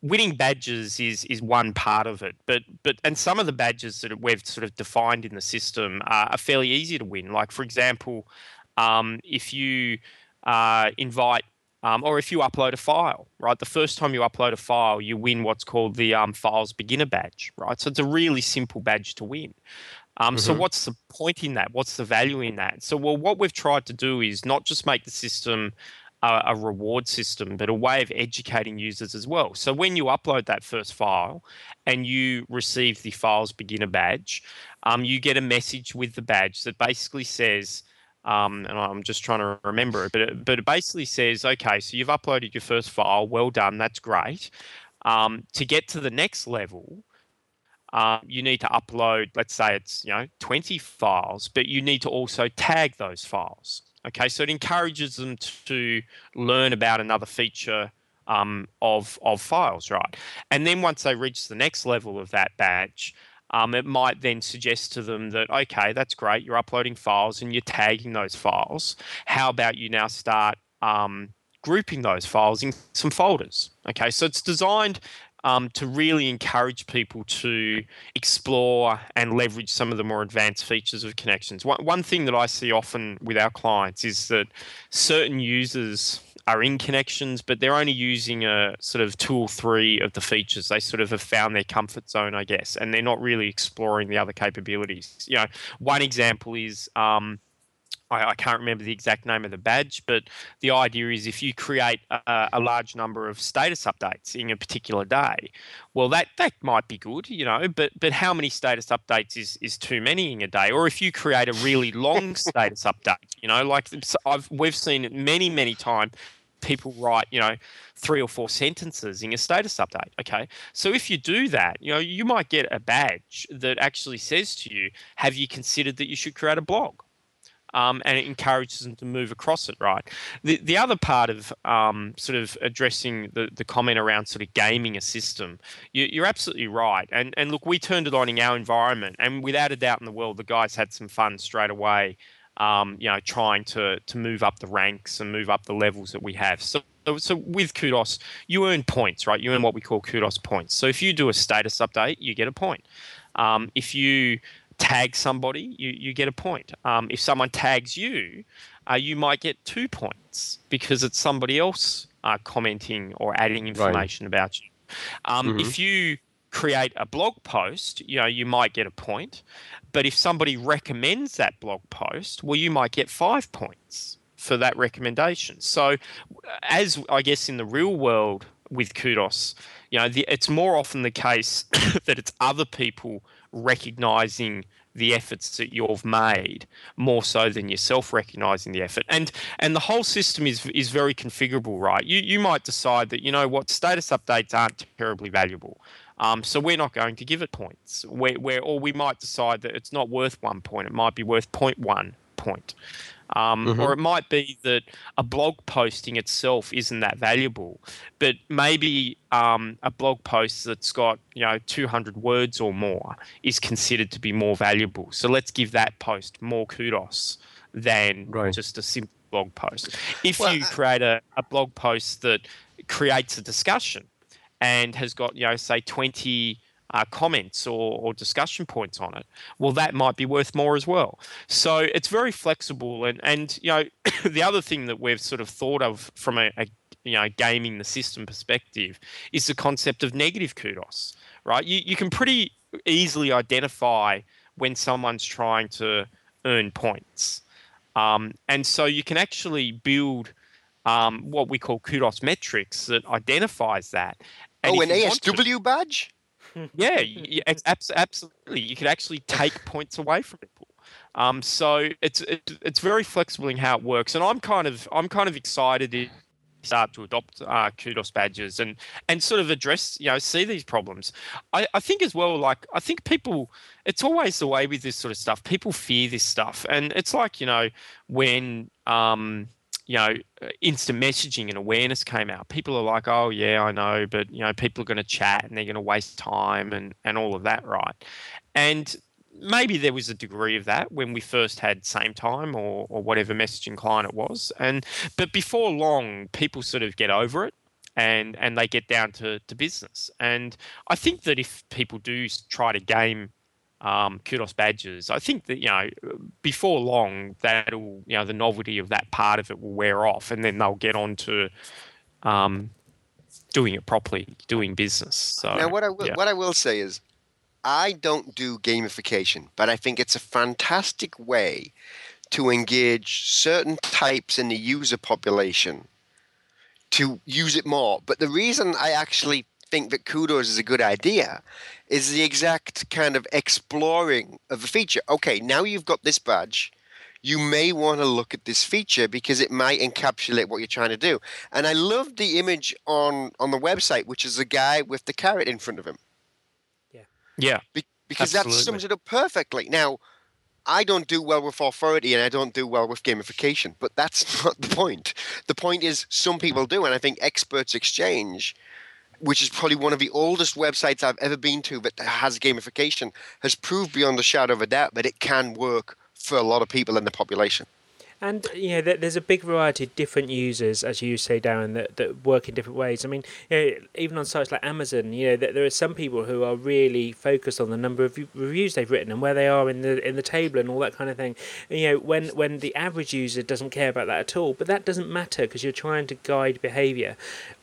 winning badges is is one part of it, but but and some of the badges that we've sort of defined in the system are, are fairly easy to win. Like for example, um, if you uh, invite um, or if you upload a file, right? The first time you upload a file, you win what's called the um, Files Beginner badge, right? So it's a really simple badge to win. Um, So what's the point in that? What's the value in that? So well, what we've tried to do is not just make the system a, a reward system, but a way of educating users as well. So when you upload that first file and you receive the Files Beginner badge, um, you get a message with the badge that basically says, um, and I'm just trying to remember it, but it, but it basically says, okay, so you've uploaded your first file, well done, that's great. Um, to get to the next level, um, you need to upload, let's say it's you know 20 files, but you need to also tag those files. Okay, so it encourages them to learn about another feature um, of of files, right? And then once they reach the next level of that badge, um, it might then suggest to them that okay, that's great, you're uploading files and you're tagging those files. How about you now start um, grouping those files in some folders? Okay, so it's designed um, to really encourage people to explore and leverage some of the more advanced features of connections. One, one thing that I see often with our clients is that certain users are in connections, but they're only using a sort of two or three of the features. They sort of have found their comfort zone, I guess, and they're not really exploring the other capabilities. You know, one example is um, I, I can't remember the exact name of the badge, but the idea is if you create a, a large number of status updates in a particular day, well, that that might be good, you know, but but how many status updates is is too many in a day? Or if you create a really long status update, you know, like I've we've seen it many many times. People write, you know, three or four sentences in a status update. Okay, so if you do that, you know, you might get a badge that actually says to you, "Have you considered that you should create a blog?" Um, and it encourages them to move across it, right? The, the other part of um, sort of addressing the, the comment around sort of gaming a system, you, you're absolutely right. And, and look, we turned it on in our environment, and without a doubt in the world, the guys had some fun straight away, um, you know, trying to, to move up the ranks and move up the levels that we have. So, so, so with Kudos, you earn points, right? You earn what we call Kudos points. So if you do a status update, you get a point. Um, if you tag somebody, you, you get a point. Um, if someone tags you, uh, you might get two points because it's somebody else uh, commenting or adding information about you. Um, If you create a blog post, you know, you might get a point. But if somebody recommends that blog post, well, you might get five points for that recommendation. So, as I guess in the real world with Kudos, you know, the, it's more often the case that it's other people recognizing the efforts that you've made more so than yourself recognizing the effort. And and the whole system is is very configurable right? You you might decide that you know what status updates aren't terribly valuable. Um, so we're not going to give it points. Where, or we might decide that it's not worth one point. It might be worth 0.1 point um, or it might be that a blog posting itself isn't that valuable, but maybe um, a blog post that's got you know 200 words or more is considered to be more valuable. So let's give that post more kudos than Right. just a simple blog post. If Well, you create a, a blog post that creates a discussion and has got you know say 20 uh, comments or, or discussion points on it, well, that might be worth more as well. So it's very flexible, and and you know the other thing that we've sort of thought of from a, a you know gaming the system perspective is the concept of negative kudos, right? You you can pretty easily identify when someone's trying to earn points, um, and so you can actually build. Um, what we call kudos metrics that identifies that. And oh, an want to- badge? Yeah, y- y- absolutely. You could actually take points away from people. Um, so it's it, it's very flexible in how it works, and I'm kind of I'm kind of excited to start to adopt uh, kudos badges and and sort of address you know see these problems. I, I think as well like I think people it's always the way with this sort of stuff. People fear this stuff, and it's like you know when um, you know, instant messaging and awareness came out, people are like, oh, yeah, I know, but, you know, people are going to chat and they're going to waste time and, and all of that, right? And maybe there was a degree of that when we first had Sametime or, or whatever messaging client it was and but before long people sort of get over it and and they get down to, to business and i think that if people do try to game um, kudos badges i think that you know before long that'll you know the novelty of that part of it will wear off and then they'll get on to um, doing it properly doing business so now what i will, yeah. what i will say is I don't do gamification, but I think it's a fantastic way to engage certain types in the user population to use it more. But the reason I actually think that kudos is a good idea is the exact kind of exploring of a feature. Okay, now you've got this badge. You may want to look at this feature because it might encapsulate what you're trying to do. And I love the image on on the website, which is a guy with the carrot in front of him. Yeah. Be- because that sums it up perfectly. Now, I don't do well with authority and I don't do well with gamification, but that's not the point. The point is some people do, and I think Experts Exchange, which is probably one of the oldest websites I've ever been to that has gamification, has proved beyond a shadow of a doubt that it can work for a lot of people in the population. And you know, there's a big variety of different users, as you say, Darren, that, that work in different ways. I mean, you know, even on sites like Amazon, you know, there are some people who are really focused on the number of reviews they've written and where they are in the in the table and all that kind of thing. You know, when when the average user doesn't care about that at all, but that doesn't matter because you're trying to guide behaviour.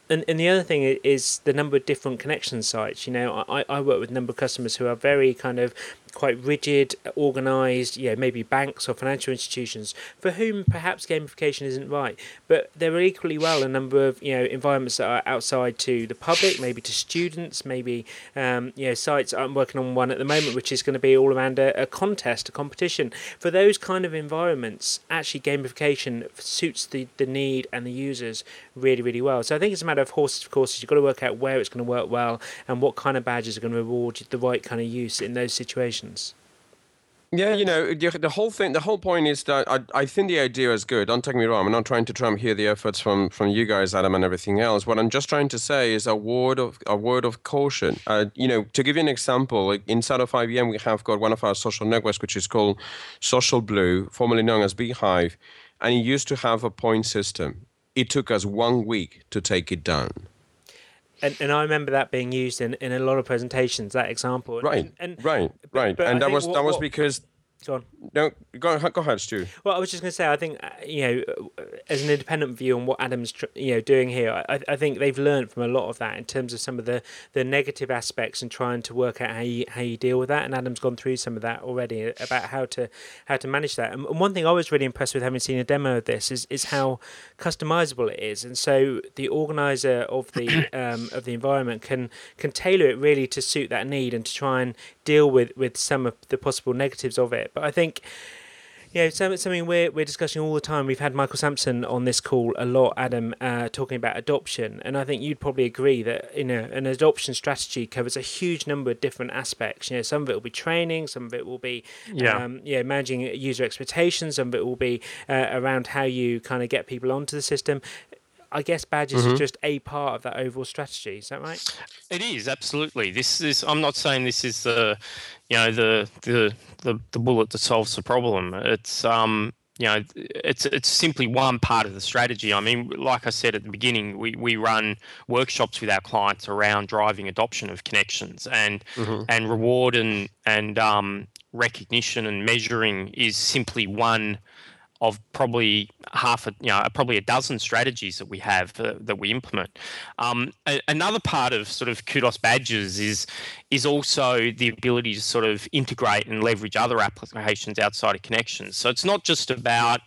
And, and the other thing is the number of different connection sites. You know, I, I work with a number of customers who are very kind of quite rigid, organised, you know, maybe banks or financial institutions for whom perhaps gamification isn't right. But there are equally well a number of, you know, environments that are outside to the public, maybe to students, maybe, um, you know, sites. I'm working on one at the moment which is going to be all around a, a contest, a competition. For those kind of environments, actually gamification suits the, the need and the users really, really well. So I think it's a matter of horses for courses. You've got to work out where it's going to work well and what kind of badges are going to reward the right kind of use in those situations. Yeah, you know, the, the whole thing, the whole point is that I, I think the idea is good. Don't take me wrong. I'm not trying to trump here the efforts from, from you guys, Adam, and everything else. What I'm just trying to say is a word of a word of caution. Uh, you know, to give you an example, inside of IBM, we have got one of our social networks, which is called Social Blue, formerly known as Beehive, and it used to have a point system. It took us one week to take it down. And, and I remember that being used in, in a lot of presentations, that example. Right, And, and right, right, but and that was what- that was because Go on. no, go go ahead, Stu. Well, I was just going to say, I think uh, you know, uh, as an independent view on what Adam's you know doing here, I, I think they've learned from a lot of that in terms of some of the, the negative aspects and trying to work out how you how you deal with that. And Adam's gone through some of that already uh, about how to how to manage that. And and one thing I was really impressed with having seen a demo of this is is how customizable it is. And so the organizer of the um, of the environment can can tailor it really to suit that need and to try and deal with with some of the possible negatives of it. But I think. Yeah, so, something we're, we're discussing all the time. We've had Michael Sampson on this call a lot, Adam, uh, talking about adoption. And I think you'd probably agree that you know an adoption strategy covers a huge number of different aspects. You know, some of it will be training, some of it will be Yeah. um, yeah, managing user expectations, some of it will be uh, around how you kind of get people onto the system. I guess badges is just a part of that overall strategy. Is that right? It is absolutely. This is. I'm not saying this is the, you know, the the the, the bullet that solves the problem. It's um, you know, it's it's simply one part of the strategy. I mean, like I said at the beginning, we, we run workshops with our clients around driving adoption of connections and and reward and and um, recognition and measuring is simply one of probably half a you know probably a dozen strategies that we have uh, that we implement. Um, a- another part of sort of kudos badges is is also the ability to sort of integrate and leverage other applications outside of connections. So it's not just about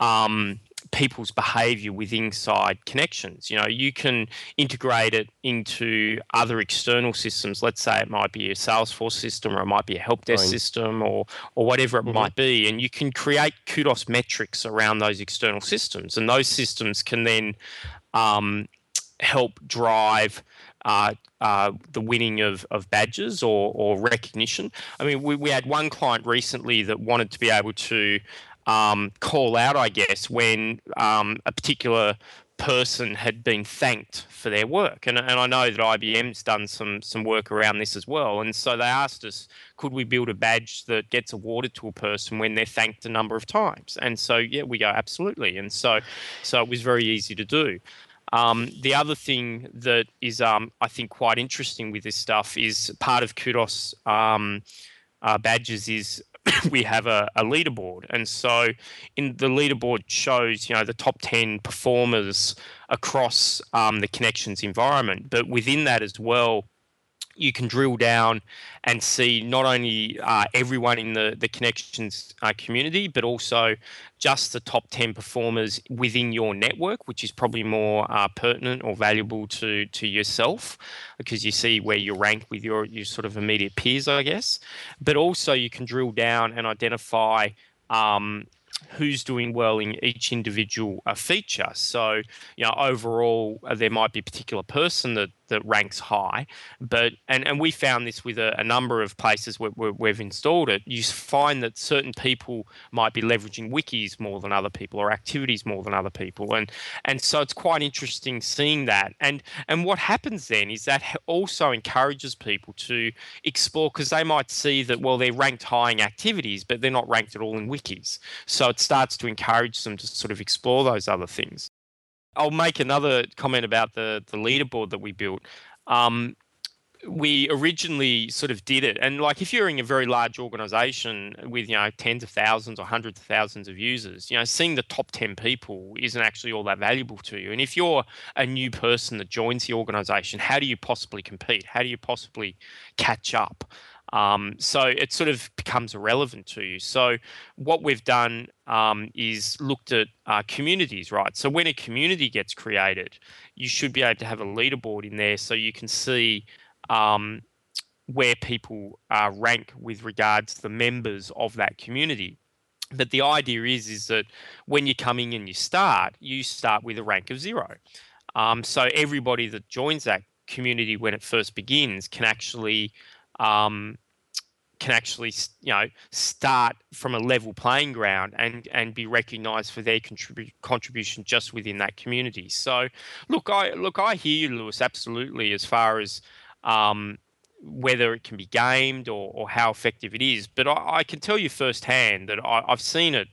um, people's behavior with inside connections. You know, you can integrate it into other external systems. Let's say it might be a Salesforce system or it might be a help desk Fine. system or or whatever it Mhm. might be, and you can create kudos metrics around those external systems, and those systems can then um, help drive uh, uh, the winning of, of badges or, or recognition. I mean, we, we had one client recently that wanted to be able to um, call out, I guess, when um, a particular person had been thanked for their work. And, and I know that IBM's done some, some work around this as well. And so they asked us, could we build a badge that gets awarded to a person when they're thanked a number of times? And so, yeah, we go, absolutely. And so, so it was very easy to do. Um, the other thing that is, um, I think, quite interesting with this stuff is part of Kudos um, uh, badges is we have a, a leaderboard, and so in the leaderboard shows you know the top ten performers across um, the connections environment, but within that as well. You can drill down and see not only uh, everyone in the the connections uh, community, but also just the top 10 performers within your network, which is probably more uh, pertinent or valuable to, to yourself because you see where you rank with your, your sort of immediate peers, I guess. But also, you can drill down and identify um, who's doing well in each individual uh, feature. So, you know, overall, uh, there might be a particular person that that ranks high, but and and we found this with a, a number of places where, where we've installed it. You find that certain people might be leveraging wikis more than other people, or activities more than other people, and and so it's quite interesting seeing that. And and what happens then is that also encourages people to explore because they might see that well they're ranked high in activities, but they're not ranked at all in wikis. So it starts to encourage them to sort of explore those other things. I'll make another comment about the the leaderboard that we built. Um, we originally sort of did it, and like if you're in a very large organization with you know tens of thousands or hundreds of thousands of users, you know seeing the top ten people isn't actually all that valuable to you. And if you're a new person that joins the organization, how do you possibly compete? How do you possibly catch up? Um, so it sort of becomes irrelevant to you. So what we've done um, is looked at uh, communities, right? So when a community gets created, you should be able to have a leaderboard in there so you can see um, where people uh, rank with regards to the members of that community. But the idea is is that when you're coming and you start, you start with a rank of zero. Um, so everybody that joins that community when it first begins can actually um, can actually you know start from a level playing ground and and be recognized for their contribu- contribution just within that community. So look i look i hear you Luis absolutely as far as um, whether it can be gamed or, or how effective it is. But i, I can tell you firsthand that I, i've seen it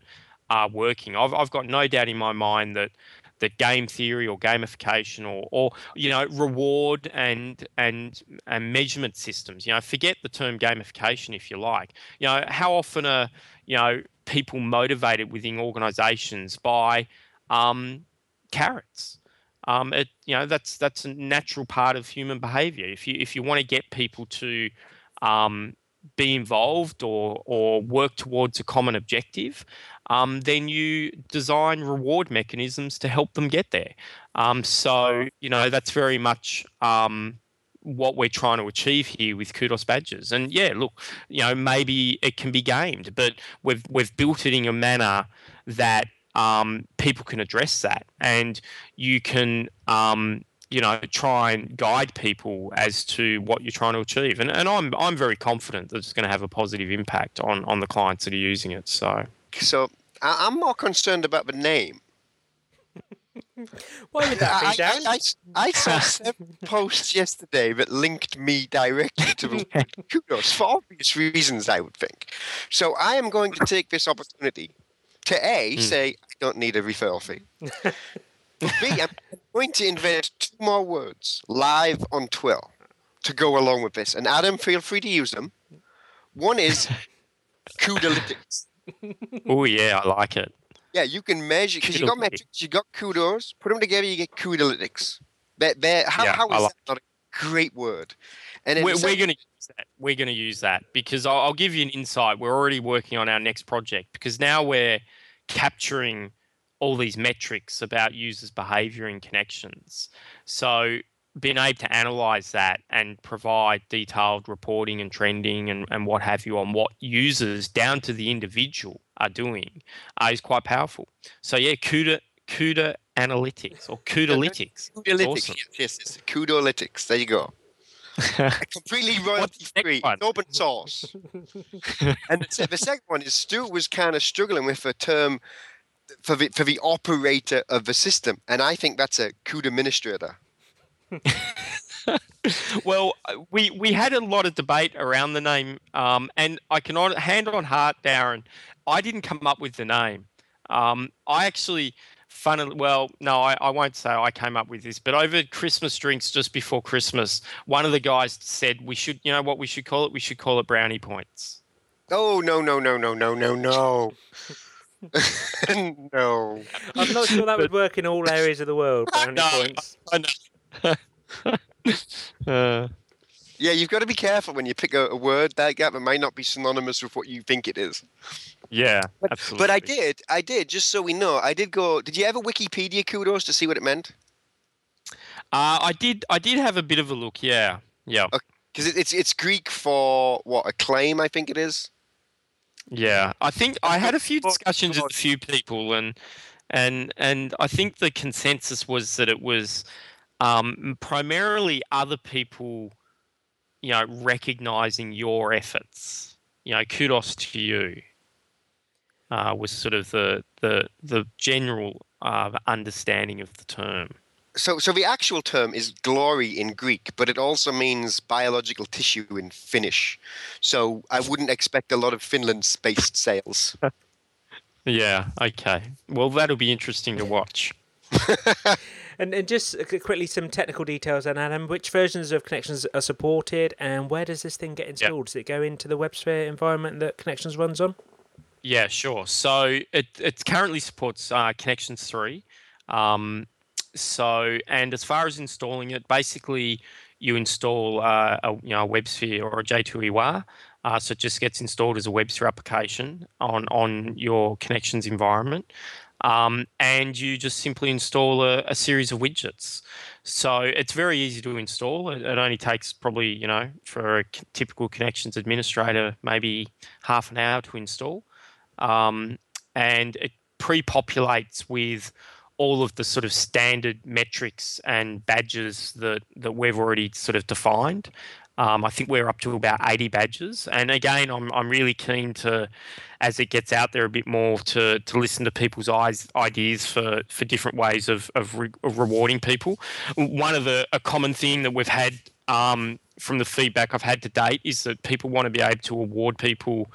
uh, working. I've, I've got no doubt in my mind that that game theory or gamification or, or you know reward and and and measurement systems. You know forget the term gamification if you like. You know how often are you know people motivated within organizations by um, carrots? Um, it you know that's that's a natural part of human behavior. If you if you want to get people to um, be involved or or work towards a common objective, um, then you design reward mechanisms to help them get there. Um, so you know that's very much um, what we're trying to achieve here with kudos badges. And yeah, look, you know maybe it can be gamed, but we've we've built it in a manner that um, people can address that, and you can um, you know try and guide people as to what you're trying to achieve and, and I'm I'm very confident that it's going to have a positive impact on on the clients that are using it so So I- I'm more concerned about the name. Why would that I, be, Darren? I, I, I saw seven posts yesterday that linked me directly to the kudos for obvious reasons, I would think. So I am going to take this opportunity to A, Hmm. say I don't need a referral fee. B, I'm going to invent two more words live on TWIL to go along with this. And Adam, feel free to use them. One is kudolytics. oh yeah I like it Yeah, you can measure because you got metrics, you got kudos. Put them together, you get kudolytics. They're, they're, how, Yeah, how is like- that not a great word? And we're, we're going to use that we're going to use that because I'll, I'll give you an insight we're already working on our next project because now we're capturing all these metrics about users' behavior and connections. So being able to analyze that and provide detailed reporting and trending and, and what have you on what users down to the individual are doing uh, is quite powerful. So yeah, CUDA CUDA Analytics or CUDAlytics. Kudalytics. Awesome. Yes, yes. Kudalytics. There you go. Completely royalty free. Open source. and the, the second one is Stu was kind of struggling with a term for the for the operator of the system, and I think that's a CUDA administrator. well, uh, we we had a lot of debate around the name, um, and I can on, hand on heart, Darren, I didn't come up with the name. Um, I actually, funnily, well, no, I, I won't say I came up with this, but over Christmas drinks just before Christmas, one of the guys said we should, you know, what we should call it? We should call it brownie points. Oh no no no no no no no. no. I'm not sure that would work in all areas of the world. Brownie No. points. I know. Uh, Yeah, you've got to be careful when you pick a, a word that gap. It might not be synonymous with what you think it is. yeah, absolutely. But I did, I did. Just so we know, I did go. Did you ever Wikipedia kudos to see what it meant? Uh, I did. I did have a bit of a look. Yeah, yeah, Because it, it's it's Greek for what a claim, I think it is. yeah. I think I had a few discussions with a few people, and and and I think the consensus was that it was um, primarily other people, you know, recognizing your efforts. You know, kudos to you. Uh, was sort of the the the general uh, understanding of the term. So, so the actual term is glory in Greek, but it also means biological tissue in Finnish. So, I wouldn't expect a lot of Finland-based sales. Yeah. Okay. Well, that'll be interesting to watch. And, and just uh, quickly, some technical details then, Adam. Which versions of Connections are supported, and where does this thing get installed? Does it go into the WebSphere environment that Connections runs on? Yeah, sure. So it it currently supports uh, Connections three. Um, so and as far as installing it, basically you install uh, a you know a WebSphere or a J2EE. Uh, so it just gets installed as a WebSphere application on on your Connections environment. Um, and you just simply install a, a series of widgets. So it's very easy to install. It, it only takes probably, you know, for a typical connections administrator, maybe half an hour to install. Um, and it pre populates with all of the sort of standard metrics and badges that, that we've already sort of defined. Um, I think we're up to about 80 badges. And again, I'm, I'm really keen to, as it gets out there a bit more, to, to listen to people's eyes, ideas for, for different ways of, of, re- of rewarding people. One of the, a common thing that we've had um, from the feedback I've had to date is that people want to be able to award people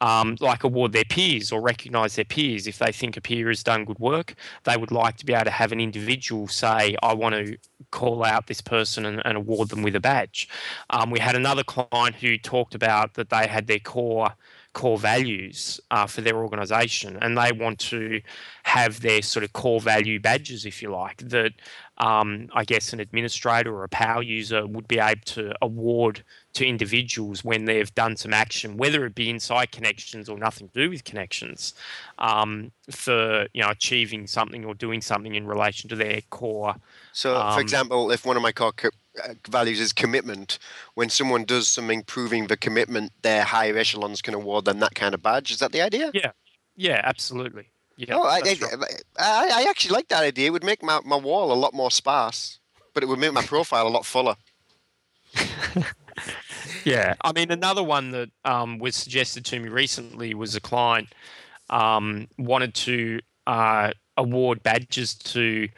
um, like award their peers or recognise their peers. If they think a peer has done good work, they would like to be able to have an individual say, I want to call out this person and, and award them with a badge. Um, we had another client who talked about that they had their core core values uh, for their organisation, and they want to have their sort of core value badges, if you like, that um, I guess an administrator or a power user would be able to award to individuals when they've done some action, whether it be inside connections or nothing to do with connections, um, for you know achieving something or doing something in relation to their core. So, Um, for example, if one of my core co- uh, values is commitment, when someone does something proving the commitment, their higher echelons can award them that kind of badge. Is that the idea? Yeah, yeah, absolutely. Yeah, oh, I, I, right. I, I actually like that idea. It would make my, my wall a lot more sparse, but it would make my profile a lot fuller. Yeah, I mean, another one that um, was suggested to me recently was a client um, wanted to uh, award badges to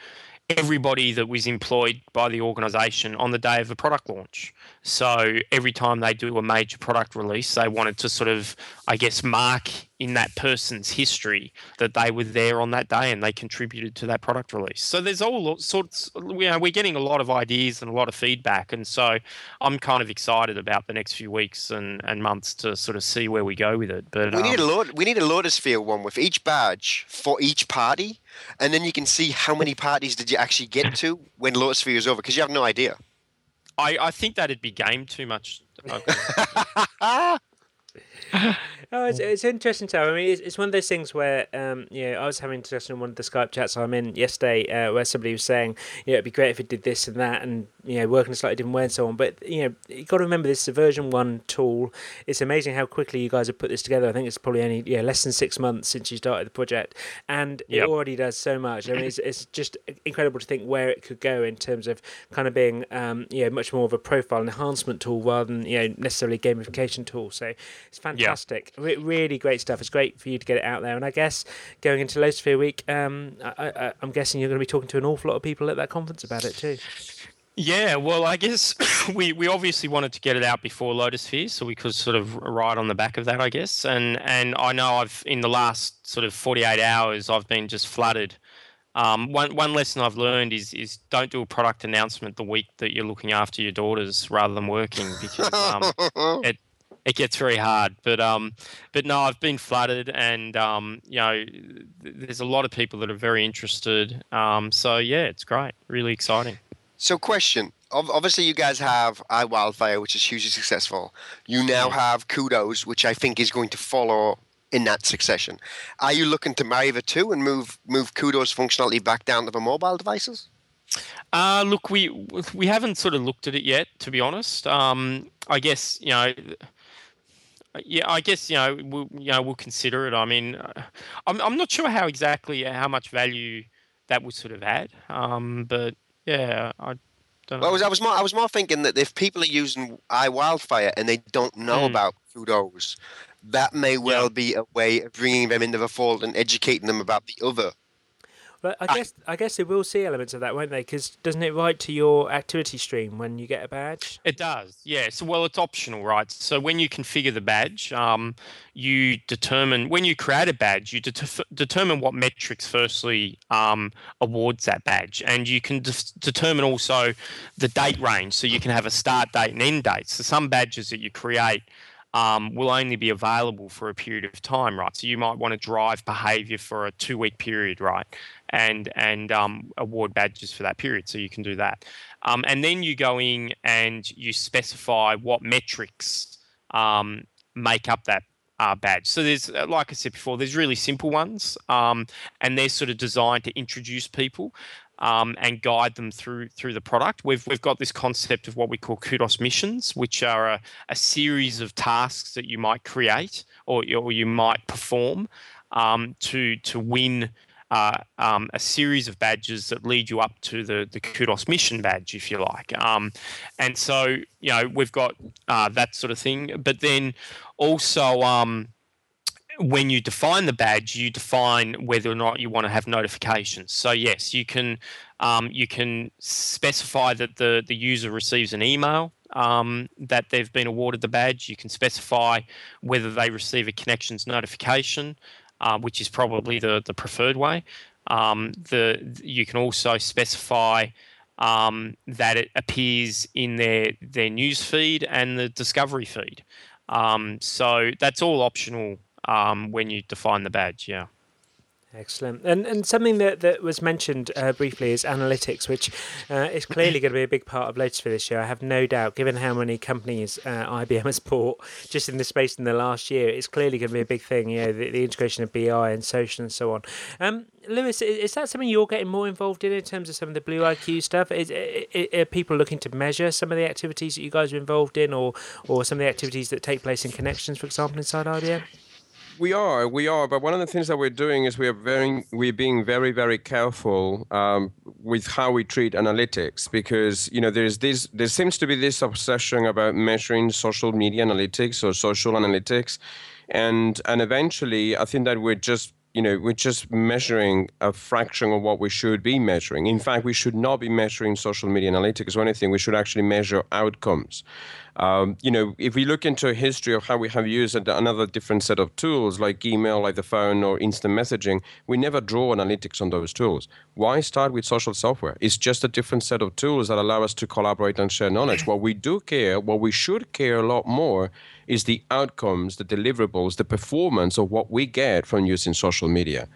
everybody that was employed by the organisation on the day of a product launch. So every time they do a major product release, they wanted to sort of, I guess, mark in that person's history that they were there on that day and they contributed to that product release. So there's all sorts, you know, we're getting a lot of ideas and a lot of feedback. And so I'm kind of excited about the next few weeks and, and months to sort of see where we go with it. But We need a um, load. We need a Lotusphere one with each badge for each party, and then you can see how many parties did you actually get to when Lotusphere is over, because you have no idea. I, I think that'd be game too much. Oh, it's, it's interesting to. I mean, it's, it's one of those things where, um, you know, I was having a discussion in one of the Skype chats I'm in yesterday, uh, where somebody was saying, you know, it'd be great if it did this and that, and you know, working a slightly different way and so on. But you know, you got to remember this is a version one tool. It's amazing how quickly you guys have put this together. I think it's probably only yeah less than six months since you started the project, and Yep. it already does so much. I mean, it's, it's just incredible to think where it could go in terms of kind of being, um, you know, much more of a profile enhancement tool rather than you know necessarily gamification tool. So it's fantastic. Re- really great stuff. It's great for you to get it out there. And I guess going into Lotusphere Week, um, I, I, I'm guessing you're going to be talking to an awful lot of people at that conference about it too. Yeah, well, I guess we, we obviously wanted to get it out before Lotusphere, so we could sort of ride on the back of that, I guess. And and I know I've in the last sort of 48 hours, I've been just flooded. Um, one one lesson I've learned is is don't do a product announcement the week that you're looking after your daughters rather than working because um, it it gets very hard. But um, but no, I've been flooded, and um, you know, th- there's a lot of people that are very interested. Um, so yeah, it's great, really exciting. So, question. Obviously, you guys have iWildfire, which is hugely successful. You now have Kudos, which I think is going to follow in that succession. Are you looking to marry the two and move move Kudos functionality back down to the mobile devices? Uh, look, we we haven't sort of looked at it yet, to be honest. Um, I guess you know, yeah, I guess you know, we'll, you know, we'll consider it. I mean, uh, I'm I'm not sure how exactly how much value that would sort of add. Um, but yeah, I don't know. Well, I was, I was more I was more thinking that if people are using iWildfire and they don't know Hmm. about Kudos, that may well be a way of bringing them into the fold and educating them about the other. But I guess I guess they will see elements of that, won't they? Because doesn't it write to your activity stream when you get a badge? It does, yeah. So, well, it's optional, right? So, when you configure the badge, um, you determine when you create a badge, you det- determine what metrics firstly um, awards that badge, and you can de- determine also the date range. So, you can have a start date and end date. So, some badges that you create um, will only be available for a period of time, right? So, you might want to drive behavior for a two-week period, right? And and um, award badges for that period, so you can do that. Um, and then you go in and you specify what metrics um, make up that uh, badge. So there's, uh, like I said before, there's really simple ones, um, and they're sort of designed to introduce people um, and guide them through through the product. We've we've got this concept of what we call kudos missions, which are a, a series of tasks that you might create or or you might perform um, to to win uh, um, a series of badges that lead you up to the, the kudos mission badge, if you like. Um, and so, you know, we've got uh, that sort of thing. But then also, um, when you define the badge, you define whether or not you want to have notifications. So yes, you can um, you can specify that the the user receives an email um, that they've been awarded the badge. You can specify whether they receive a connections notification uh, which is probably the, the preferred way. Um, the you can also specify um, that it appears in their their news feed and the discovery feed. Um, so that's all optional um, when you define the badge. Yeah. Excellent. And and something that, that was mentioned uh, briefly is analytics, which uh, is clearly going to be a big part of Lotusphere this year. I have no doubt, given how many companies uh, IBM has bought just in the space in the last year, it's clearly going to be a big thing. You know, the, the integration of BI and social and so on. Um, Luis, is that something you're getting more involved in in terms of some of the Blue IQ stuff? Is, are people looking to measure some of the activities that you guys are involved in, or or some of the activities that take place in connections, for example, inside IBM? We are, we are, but one of the things that we're doing is we are very, we're being very, very careful um, with how we treat analytics because you know there's this, there seems to be this obsession about measuring social media analytics or social analytics, and and eventually I think that we're just you know we're just measuring a fraction of what we should be measuring. In fact, we should not be measuring social media analytics or anything. We should actually measure outcomes. Um, you know, if we look into a history of how we have used another different set of tools like email, like the phone, or instant messaging, we never draw analytics on those tools. Why start with social software? It's just a different set of tools that allow us to collaborate and share knowledge. What we do care, what we should care a lot more, is the outcomes, the deliverables, the performance of what we get from using social media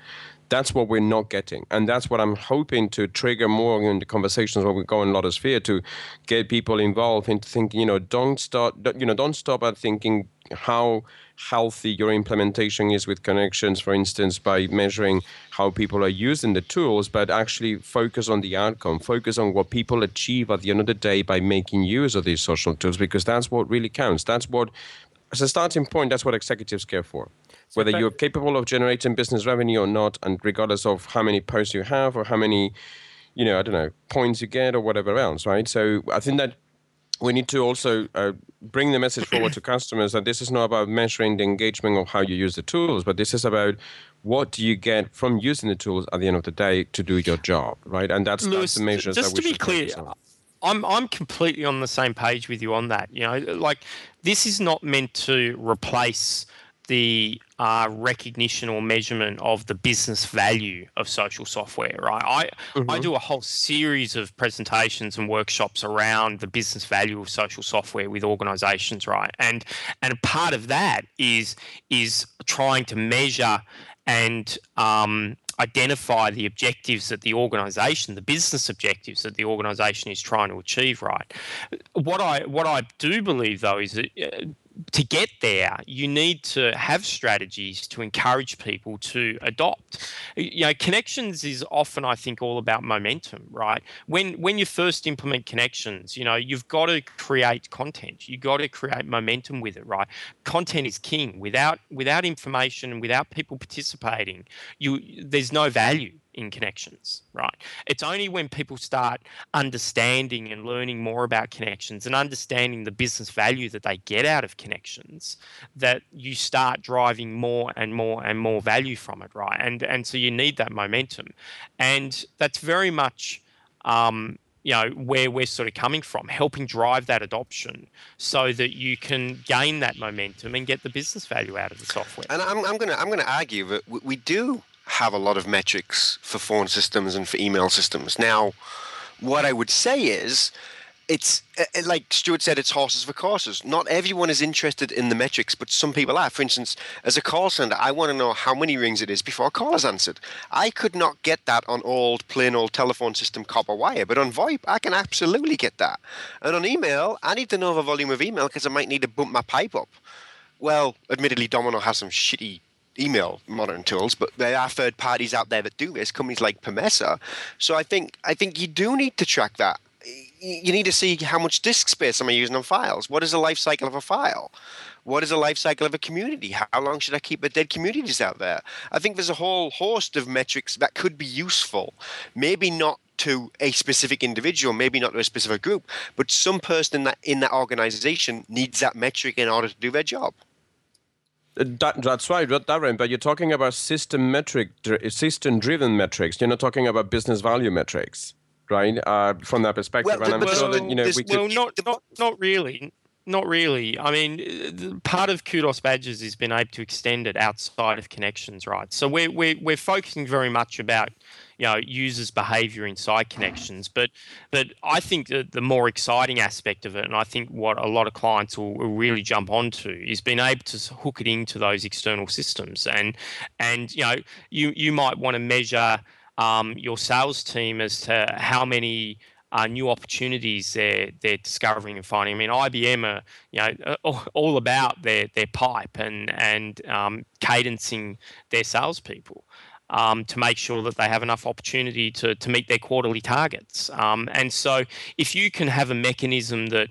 that's what we're not getting and that's what i'm hoping to trigger more in the conversations where we go in Lotusphere to get people involved into thinking you know don't start you know don't stop at thinking how healthy your implementation is with connections, for instance, by measuring how people are using the tools, but actually focus on the outcome, focus on what people achieve at the end of the day by making use of these social tools, because that's what really counts. That's what, as a starting point, that's what executives care for. Whether you're capable of generating business revenue or not, and regardless of how many posts you have or how many, you know, I don't know, points you get or whatever else, right? So I think that we need to also uh, bring the message forward to customers that this is not about measuring the engagement of how you use the tools, but this is about what do you get from using the tools at the end of the day to do your job, right? And that's, Luis, that's the measures just that we to be clear, I'm I'm completely on the same page with you on that. You know, like this is not meant to replace the uh, recognition or measurement of the business value of social software, right? I, mm-hmm. I do a whole series of presentations and workshops around the business value of social software with organizations, right? And and part of that is is trying to measure and um, identify the objectives that the organization, the business objectives that the organization is trying to achieve, right? What I what I do believe though is that uh, to get there, you need to have strategies to encourage people to adopt. You know, connections is often, I think, all about momentum, right? When when you first implement connections, you know, you've got to create content. You've got to create momentum with it, right? Content is king. Without without information and without people participating, you there's no value in connections, right? It's only when people start understanding and learning more about connections and understanding the business value that they get out of connections that you start driving more and more and more value from it, right? And and so you need that momentum, and that's very much. Um, you know where we're sort of coming from helping drive that adoption so that you can gain that momentum and get the business value out of the software and i'm, I'm going to i'm going to argue that we do have a lot of metrics for phone systems and for email systems. Now, what I would say is, it's uh, uh, like Stuart said, it's horses for courses. Not everyone is interested in the metrics, but some people are. For instance, as a call center, I want to know how many rings it is before a call is answered. I could not get that on old, plain old telephone system copper wire, but on VoIP, I can absolutely get that. And on email, I need to know the volume of email because I might need to bump my pipe up. Well, admittedly, Domino has some shitty email modern tools, but there are third parties out there that do this, companies like Permessa. So I think I think you do need to track that. You need to see how much disk space am I using on files. What is the life cycle of a file? What is the life cycle of a community? How long should I keep the dead communities out there? I think there's a whole host of metrics that could be useful. Maybe not to a specific individual, maybe not to a specific group, but some person in that in that organization needs that metric in order to do their job. That, that's right, Darren. But you're talking about system metric, system-driven metrics. You're not talking about business value metrics, right? Uh, from that perspective, well, and I'm well, sure that you know we could. well, not not not really. Not really. I mean, part of Kudos Badges has been able to extend it outside of connections, right? So we're, we're, we're focusing very much about you know users' behaviour inside connections. But but I think that the more exciting aspect of it, and I think what a lot of clients will, will really jump onto, is being able to hook it into those external systems. And and you know you you might want to measure um, your sales team as to how many uh, new opportunities they're they're discovering and finding. I mean, IBM are you know all about their their pipe and and um, cadencing their salespeople um, to make sure that they have enough opportunity to, to meet their quarterly targets. Um, and so, if you can have a mechanism that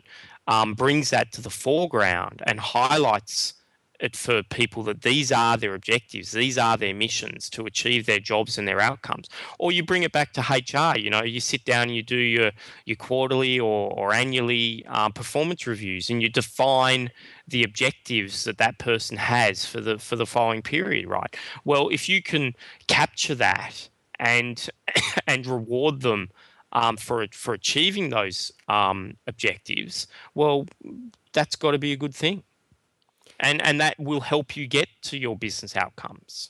um, brings that to the foreground and highlights it for people that these are their objectives, these are their missions to achieve their jobs and their outcomes. Or you bring it back to HR. You know, you sit down, and you do your your quarterly or, or annually uh, performance reviews, and you define the objectives that that person has for the for the following period. Right. Well, if you can capture that and and reward them um, for for achieving those um, objectives, well, that's got to be a good thing and and that will help you get to your business outcomes.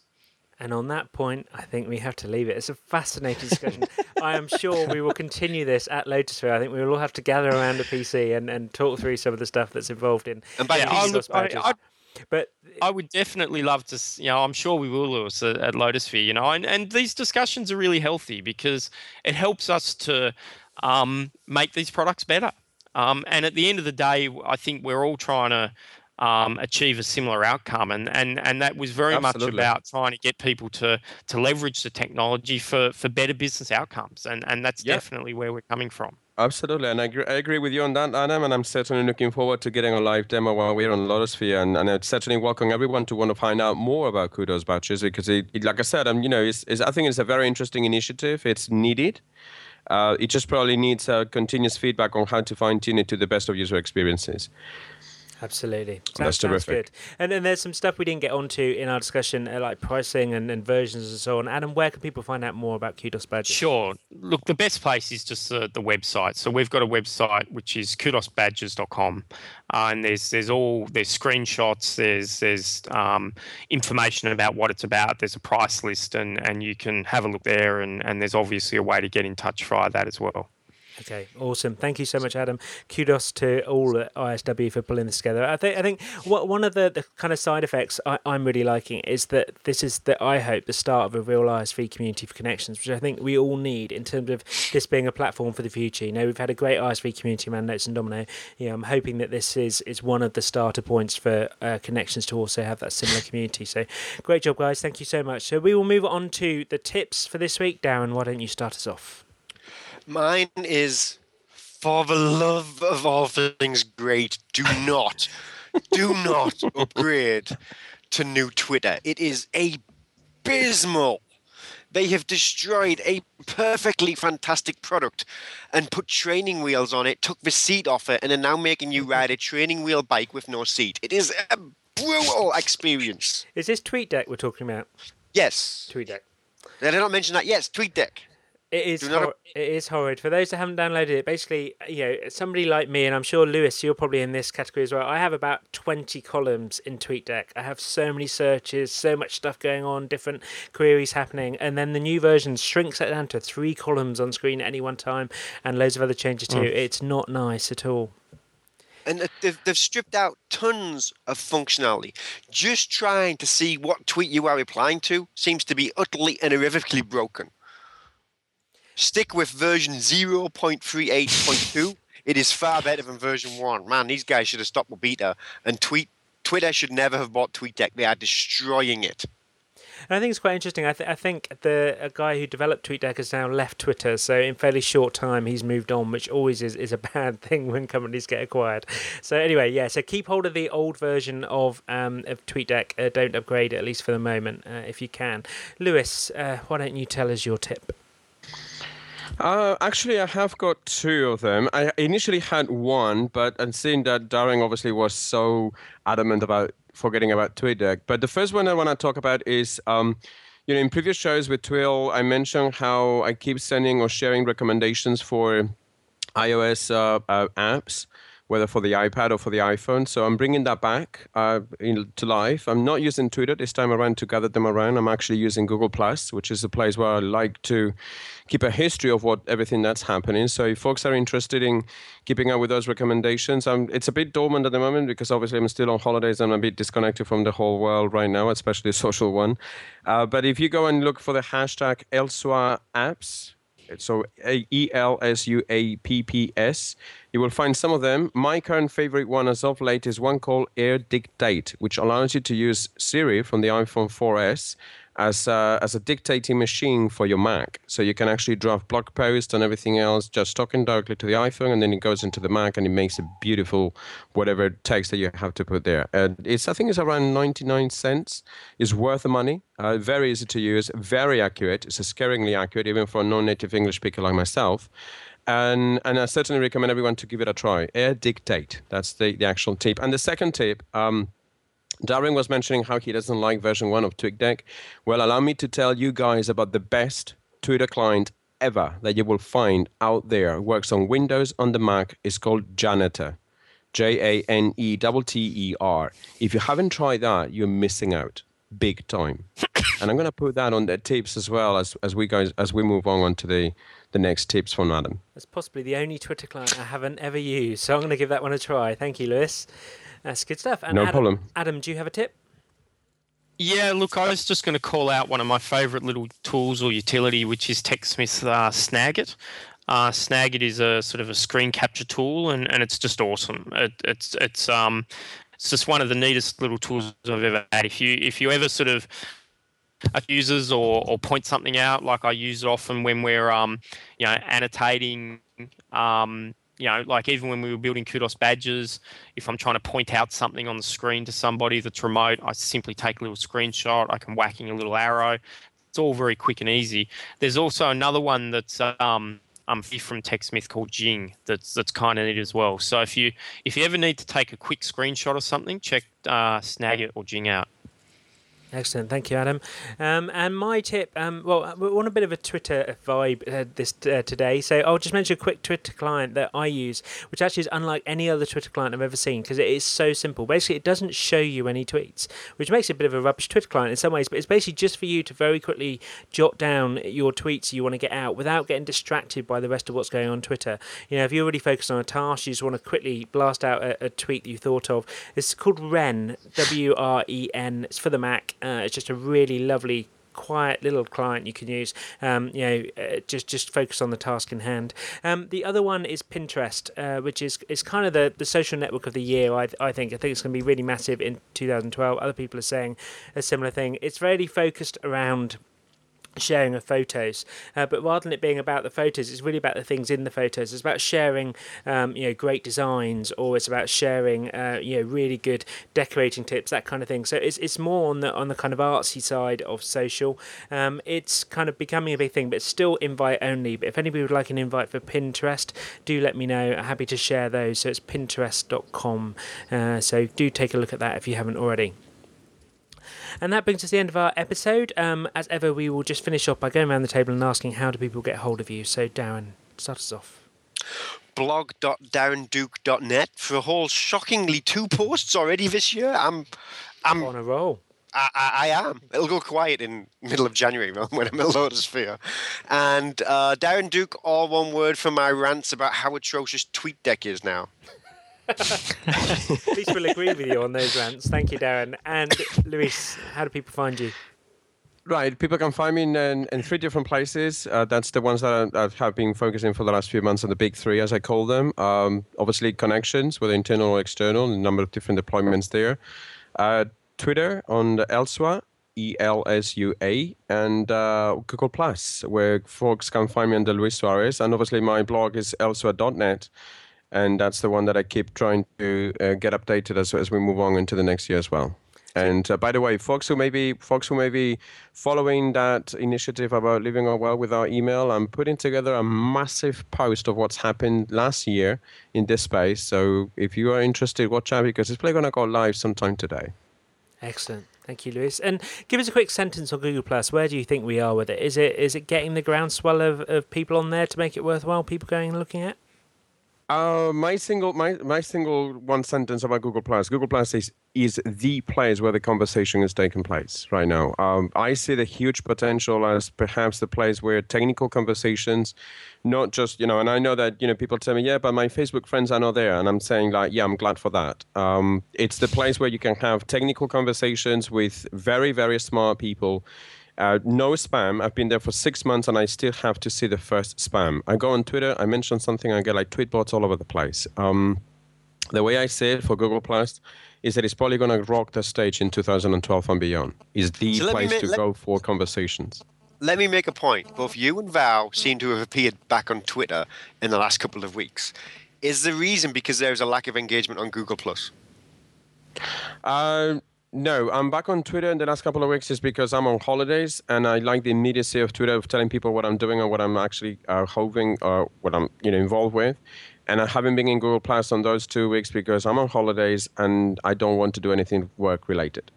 And on that point, I think we have to leave it. It's a fascinating discussion. I am sure we will continue this at Lotusphere. I think we will all have to gather around a PC and, and talk through some of the stuff that's involved in. And by yeah, I, I, but I would definitely love to. You know, I'm sure we will, Luis, at, at Lotusphere. You know, and and these discussions are really healthy because it helps us to um, make these products better. Um, and at the end of the day, I think we're all trying to um, achieve a similar outcome. And, and, and that was very Absolutely. much about trying to get people to, to leverage the technology for, for better business outcomes. And, and that's Yeah. definitely where we're coming from. Absolutely, and I agree, I agree with you on that, Adam. And I'm certainly looking forward to getting a live demo while we're on Lotusphere, and, and I'd certainly welcome everyone to want to find out more about Kudos Badges because, it, it, like I said, um, you know, it's, it's, I think it's a very interesting initiative. It's needed. Uh, it just probably needs uh, continuous feedback on how to fine tune it to the best of user experiences. Absolutely. That's Sounds, sounds terrific. good. And then there's some stuff we didn't get onto in our discussion, uh, like pricing and, and versions and so on. Adam, where can people find out more about Kudos badges? Sure. Look, the best place is just the, the website. So we've got a website which is kudosbadges.com, uh, and there's there's all there's screenshots, there's there's um, information about what it's about. There's a price list, and and you can have a look there, and and there's obviously a way to get in touch via that as well. Okay, awesome. Thank you so much, Adam. Kudos to all at ISW for pulling this together. I think I think what one of the, the kind of side effects I, I'm really liking is that this is the I hope the start of a real ISV community for connections, which I think we all need in terms of this being a platform for the future. You know, we've had a great ISV community around Notes and Domino. You know, I'm hoping that this is is one of the starter points for uh, connections to also have that similar community. So, great job, guys. Thank you so much. So we will move on to the tips for this week. Darren, why don't you start us off? Mine is for the love of all things great, do not, do not upgrade to new Twitter. It is abysmal. They have destroyed a perfectly fantastic product and put training wheels on it, took the seat off it, and are now making you ride a training wheel bike with no seat. It is a brutal experience. Is this TweetDeck we're talking about? Yes. TweetDeck. They did I not mention that? Yes, TweetDeck. It is. Not- hor- it is horrid. For those that haven't downloaded it, basically, you know, somebody like me, and I'm sure Luis, you're probably in this category as well. I have about 20 columns in TweetDeck. I have so many searches, so much stuff going on, different queries happening, and then the new version shrinks that down to three columns on screen at any one time, and loads of other changes too. Mm. It's not nice at all. and they've, they've stripped out tons of functionality. Just trying to see what tweet you are replying to seems to be utterly and irrevocably broken. Stick with version 0.38.2. It is far better than version 1. Man, these guys should have stopped with beta. And tweet Twitter should never have bought TweetDeck. They are destroying it. And I think it's quite interesting. I, th- I think the a guy who developed TweetDeck has now left Twitter, so in fairly short time he's moved on, which always is, is a bad thing when companies get acquired. So anyway, yeah. So keep hold of the old version of um of TweetDeck. Uh, don't upgrade it, at least for the moment, uh, if you can. Luis, uh, why don't you tell us your tip? Uh, actually, I have got two of them. I initially had one, but and seeing that Darren obviously was so adamant about forgetting about TweetDeck. But the first one I want to talk about is, um, you know, in previous shows with TWIL, I mentioned how I keep sending or sharing recommendations for iOS uh, uh, apps, whether for the iPad or for the iPhone. So I'm bringing that back uh, in, to life. I'm not using Twitter this time around to gather them around. I'm actually using Google Plus, which is a place where I like to keep a history of what everything that's happening. So if folks are interested in keeping up with those recommendations, um, it's a bit dormant at the moment because obviously I'm still on holidays and I'm a bit disconnected from the whole world right now, especially the social one. Uh, but if you go and look for the hashtag Elsua apps, so E L S U A P P S. You will find some of them. My current favorite one as of late is one called Air Dictate, which allows you to use Siri from the iPhone 4S as a, as a dictating machine for your Mac. So you can actually draft blog posts and everything else just talking directly to the iPhone, and then it goes into the Mac and it makes a beautiful whatever text that you have to put there. And it's I think it's around 99 cents. It's worth the money. Uh, very easy to use, very accurate. It's scaringly accurate, even for a non-native English speaker like myself. And, and I certainly recommend everyone to give it a try. Air Dictate. That's the, the actual tip. And the second tip, um, Darren was mentioning how he doesn't like version one of TweetDeck. Well, allow me to tell you guys about the best Twitter client ever that you will find out there. It works on Windows on the Mac. It's called Janetter. J A N E T T E R. If you haven't tried that, you're missing out big time. and I'm going to put that on the tips as well as, as we guys as we move on, on to the, the next tips from Adam. That's possibly the only Twitter client I haven't ever used, so I'm going to give that one a try. Thank you, Luis. That's good stuff. And No Adam, problem. Adam, do you have a tip? Yeah, look, I was just going to call out one of my favorite little tools or utility, which is TechSmith uh, Snagit. Uh, Snagit is a sort of a screen capture tool, and, and it's just awesome. It, it's it's um, it's just one of the neatest little tools I've ever had. If you if you ever sort of users or, or point something out, like I use it often when we're um, you know annotating um, you know, like even when we were building Kudos badges, if I'm trying to point out something on the screen to somebody that's remote, I simply take a little screenshot. I can whacking a little arrow. It's all very quick and easy. There's also another one that's um, um from TechSmith called Jing that's that's kind of neat as well. So if you if you ever need to take a quick screenshot of something, check uh, Snagit or Jing out. Excellent, thank you, Adam. Um, and my tip, um, well, we want a bit of a Twitter vibe uh, this uh, today, so I'll just mention a quick Twitter client that I use, which actually is unlike any other Twitter client I've ever seen because it is so simple. Basically, it doesn't show you any tweets, which makes it a bit of a rubbish Twitter client in some ways, but it's basically just for you to very quickly jot down your tweets you want to get out without getting distracted by the rest of what's going on Twitter. You know, if you're really focused on a task, you just want to quickly blast out a, a tweet that you thought of. It's called Wren, W R E N. It's for the Mac. Uh, it's just a really lovely quiet little client you can use. Um, you know, uh, just just focus on the task in hand. Um, the other one is Pinterest, uh, which is is kind of the, the social network of the year. I I think I think it's going to be really massive in 2012. Other people are saying a similar thing. It's really focused around sharing of photos. Uh, but rather than it being about the photos, it's really about the things in the photos. It's about sharing, um, you know, great designs, or it's about sharing, uh, you know, really good decorating tips, that kind of thing. So it's it's more on the on the kind of artsy side of social. Um, it's kind of becoming a big thing, but still invite only. But if anybody would like an invite for Pinterest, do let me know. I'm happy to share those. So it's pinterest.com. Uh, so do take a look at that if you haven't already. And that brings us to the end of our episode. Um, as ever, we will just finish off by going around the table and asking how do people get hold of you. So, Darren, start us off blog.darrenduke.net for a whole shockingly two posts already this year. I'm I'm on a roll. I, I, I, am. It'll go quiet in middle of January when I'm in Lotusphere. And uh, Darren Duke, all one word for my rants about how atrocious TweetDeck is now. Least we'll agree with you on those rants. Thank you, Darren. And Luis, how do people find you? Right, people can find me in, in, in three different places. Uh, that's the ones that I, have been focusing for the last few months on the big three, as I call them. Um, obviously, connections, whether internal or external, a number of different deployments there. Uh, Twitter on the Elsua, E L S U A, and uh, Google Plus, where folks can find me under Luis Suarez. And obviously, my blog is elsua.net and that's the one that I keep trying to uh, get updated as as we move on into the next year as well. And uh, by the way, folks who may be folks who may be following that initiative about living well with our email, I'm putting together a massive post of what's happened last year in this space. So if you are interested, watch out because it's probably going to go live sometime today. Excellent. Thank you, Luis. And give us a quick sentence on Google Plus. Where do you think we are with it? Is it is it getting the groundswell of, of people on there to make it worthwhile? People going and looking at? Uh, my single my my single one sentence about Google Plus. Google Plus is is the place where the conversation is taking place right now. Um, I see the huge potential as perhaps the place where technical conversations, not just you know, and I know that you know people tell me, yeah, but my Facebook friends are not there, and I'm saying like, yeah, I'm glad for that. Um, it's the place where you can have technical conversations with very very smart people uh, no spam. I've been there for six months and I still have to see the first spam. I go on Twitter, I mention something, I get like tweet bots all over the place. Um, the way I see it for Google Plus is that it's probably going to rock the stage in 2012 and beyond. Is the so place to go for conversations. Let me make a point. Both you and Val seem to have appeared back on Twitter in the last couple of weeks. Is the reason because there's a lack of engagement on Google Plus? Uh, no, I'm back on Twitter in the last couple of weeks just because I'm on holidays and I like the immediacy of Twitter of telling people what I'm doing or what I'm actually uh, hoping or what I'm you know involved with. And I haven't been in Google Plus on those two weeks because I'm on holidays and I don't want to do anything work related.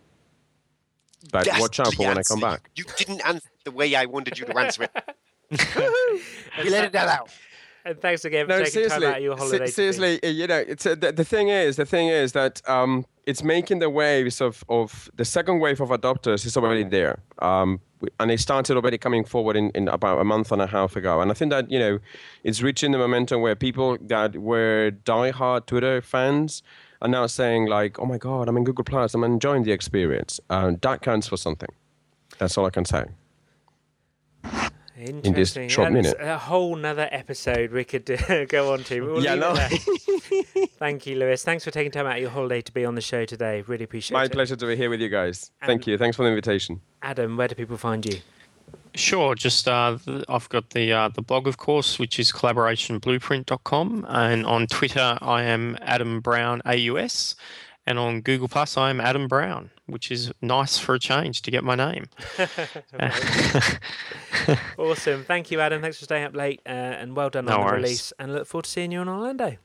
But That's watch out for when I come back. You didn't answer the way I wanted you to answer it. we let it down out. And thanks again for no, taking time out of your holiday. Seriously, you know, it's uh, the, the thing is, the thing is that um, it's making the waves of, of the second wave of adopters is already there. Um, and it started already coming forward in, in about a month and a half ago. And I think that, you know, it's reaching the momentum where people that were diehard Twitter fans are now saying like, oh my God, I'm in Google Plus, I'm enjoying the experience. Uh, that counts for something. That's all I can say. In this short That's minute. A whole nother episode we could uh, go on to. We'll Yeah, no. Thank you, Luis. Thanks for taking time out of your holiday to be on the show today. Really appreciate My it. My pleasure to be here with you guys. Thank you. Thanks for the invitation. Adam, where do people find you? Sure. Just uh, I've got the uh, the blog, of course, which is collaborationblueprint.com, and on Twitter I am Adam Brown AUS, and on Google Plus I am Adam Brown, which is nice for a change to get my name. Awesome. Thank you, Adam. Thanks for staying up late uh, and well done No on the release. And look forward to seeing you in Orlando.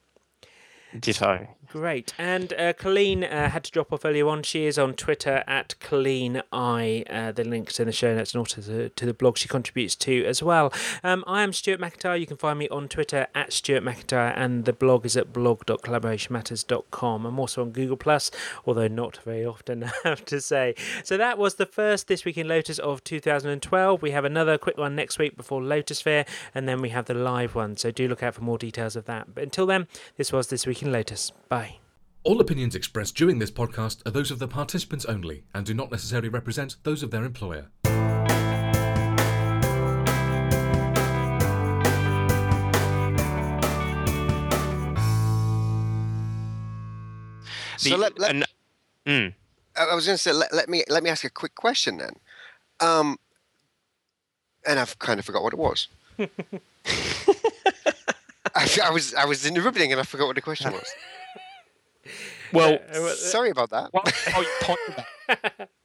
Ditto. Great. And uh, Colleen uh, had to drop off earlier on. She is on Twitter at Colleen I. Uh, the link's in the show notes and also to, to the blog she contributes to as well. Um, I am Stuart McIntyre. You can find me on Twitter at Stuart McIntyre and the blog is at blog.collaborationmatters.com. I'm also on Google Plus, although not very often, I have to say. So that was the first This Week in Lotus of 2012. We have another quick one next week before Lotusphere, and then we have the live one. So do look out for more details of that. But until then, this was This Week in Lotus. Bye. All opinions expressed during this podcast are those of the participants only and do not necessarily represent those of their employer. So The- let, let, and- mm. I I was going to say, let, let me let me ask a quick question then. Um, and I've kind of forgot what it was. I, I was I was interrupting and I forgot what the question was. Well, Sorry about that. while, while you ponder that,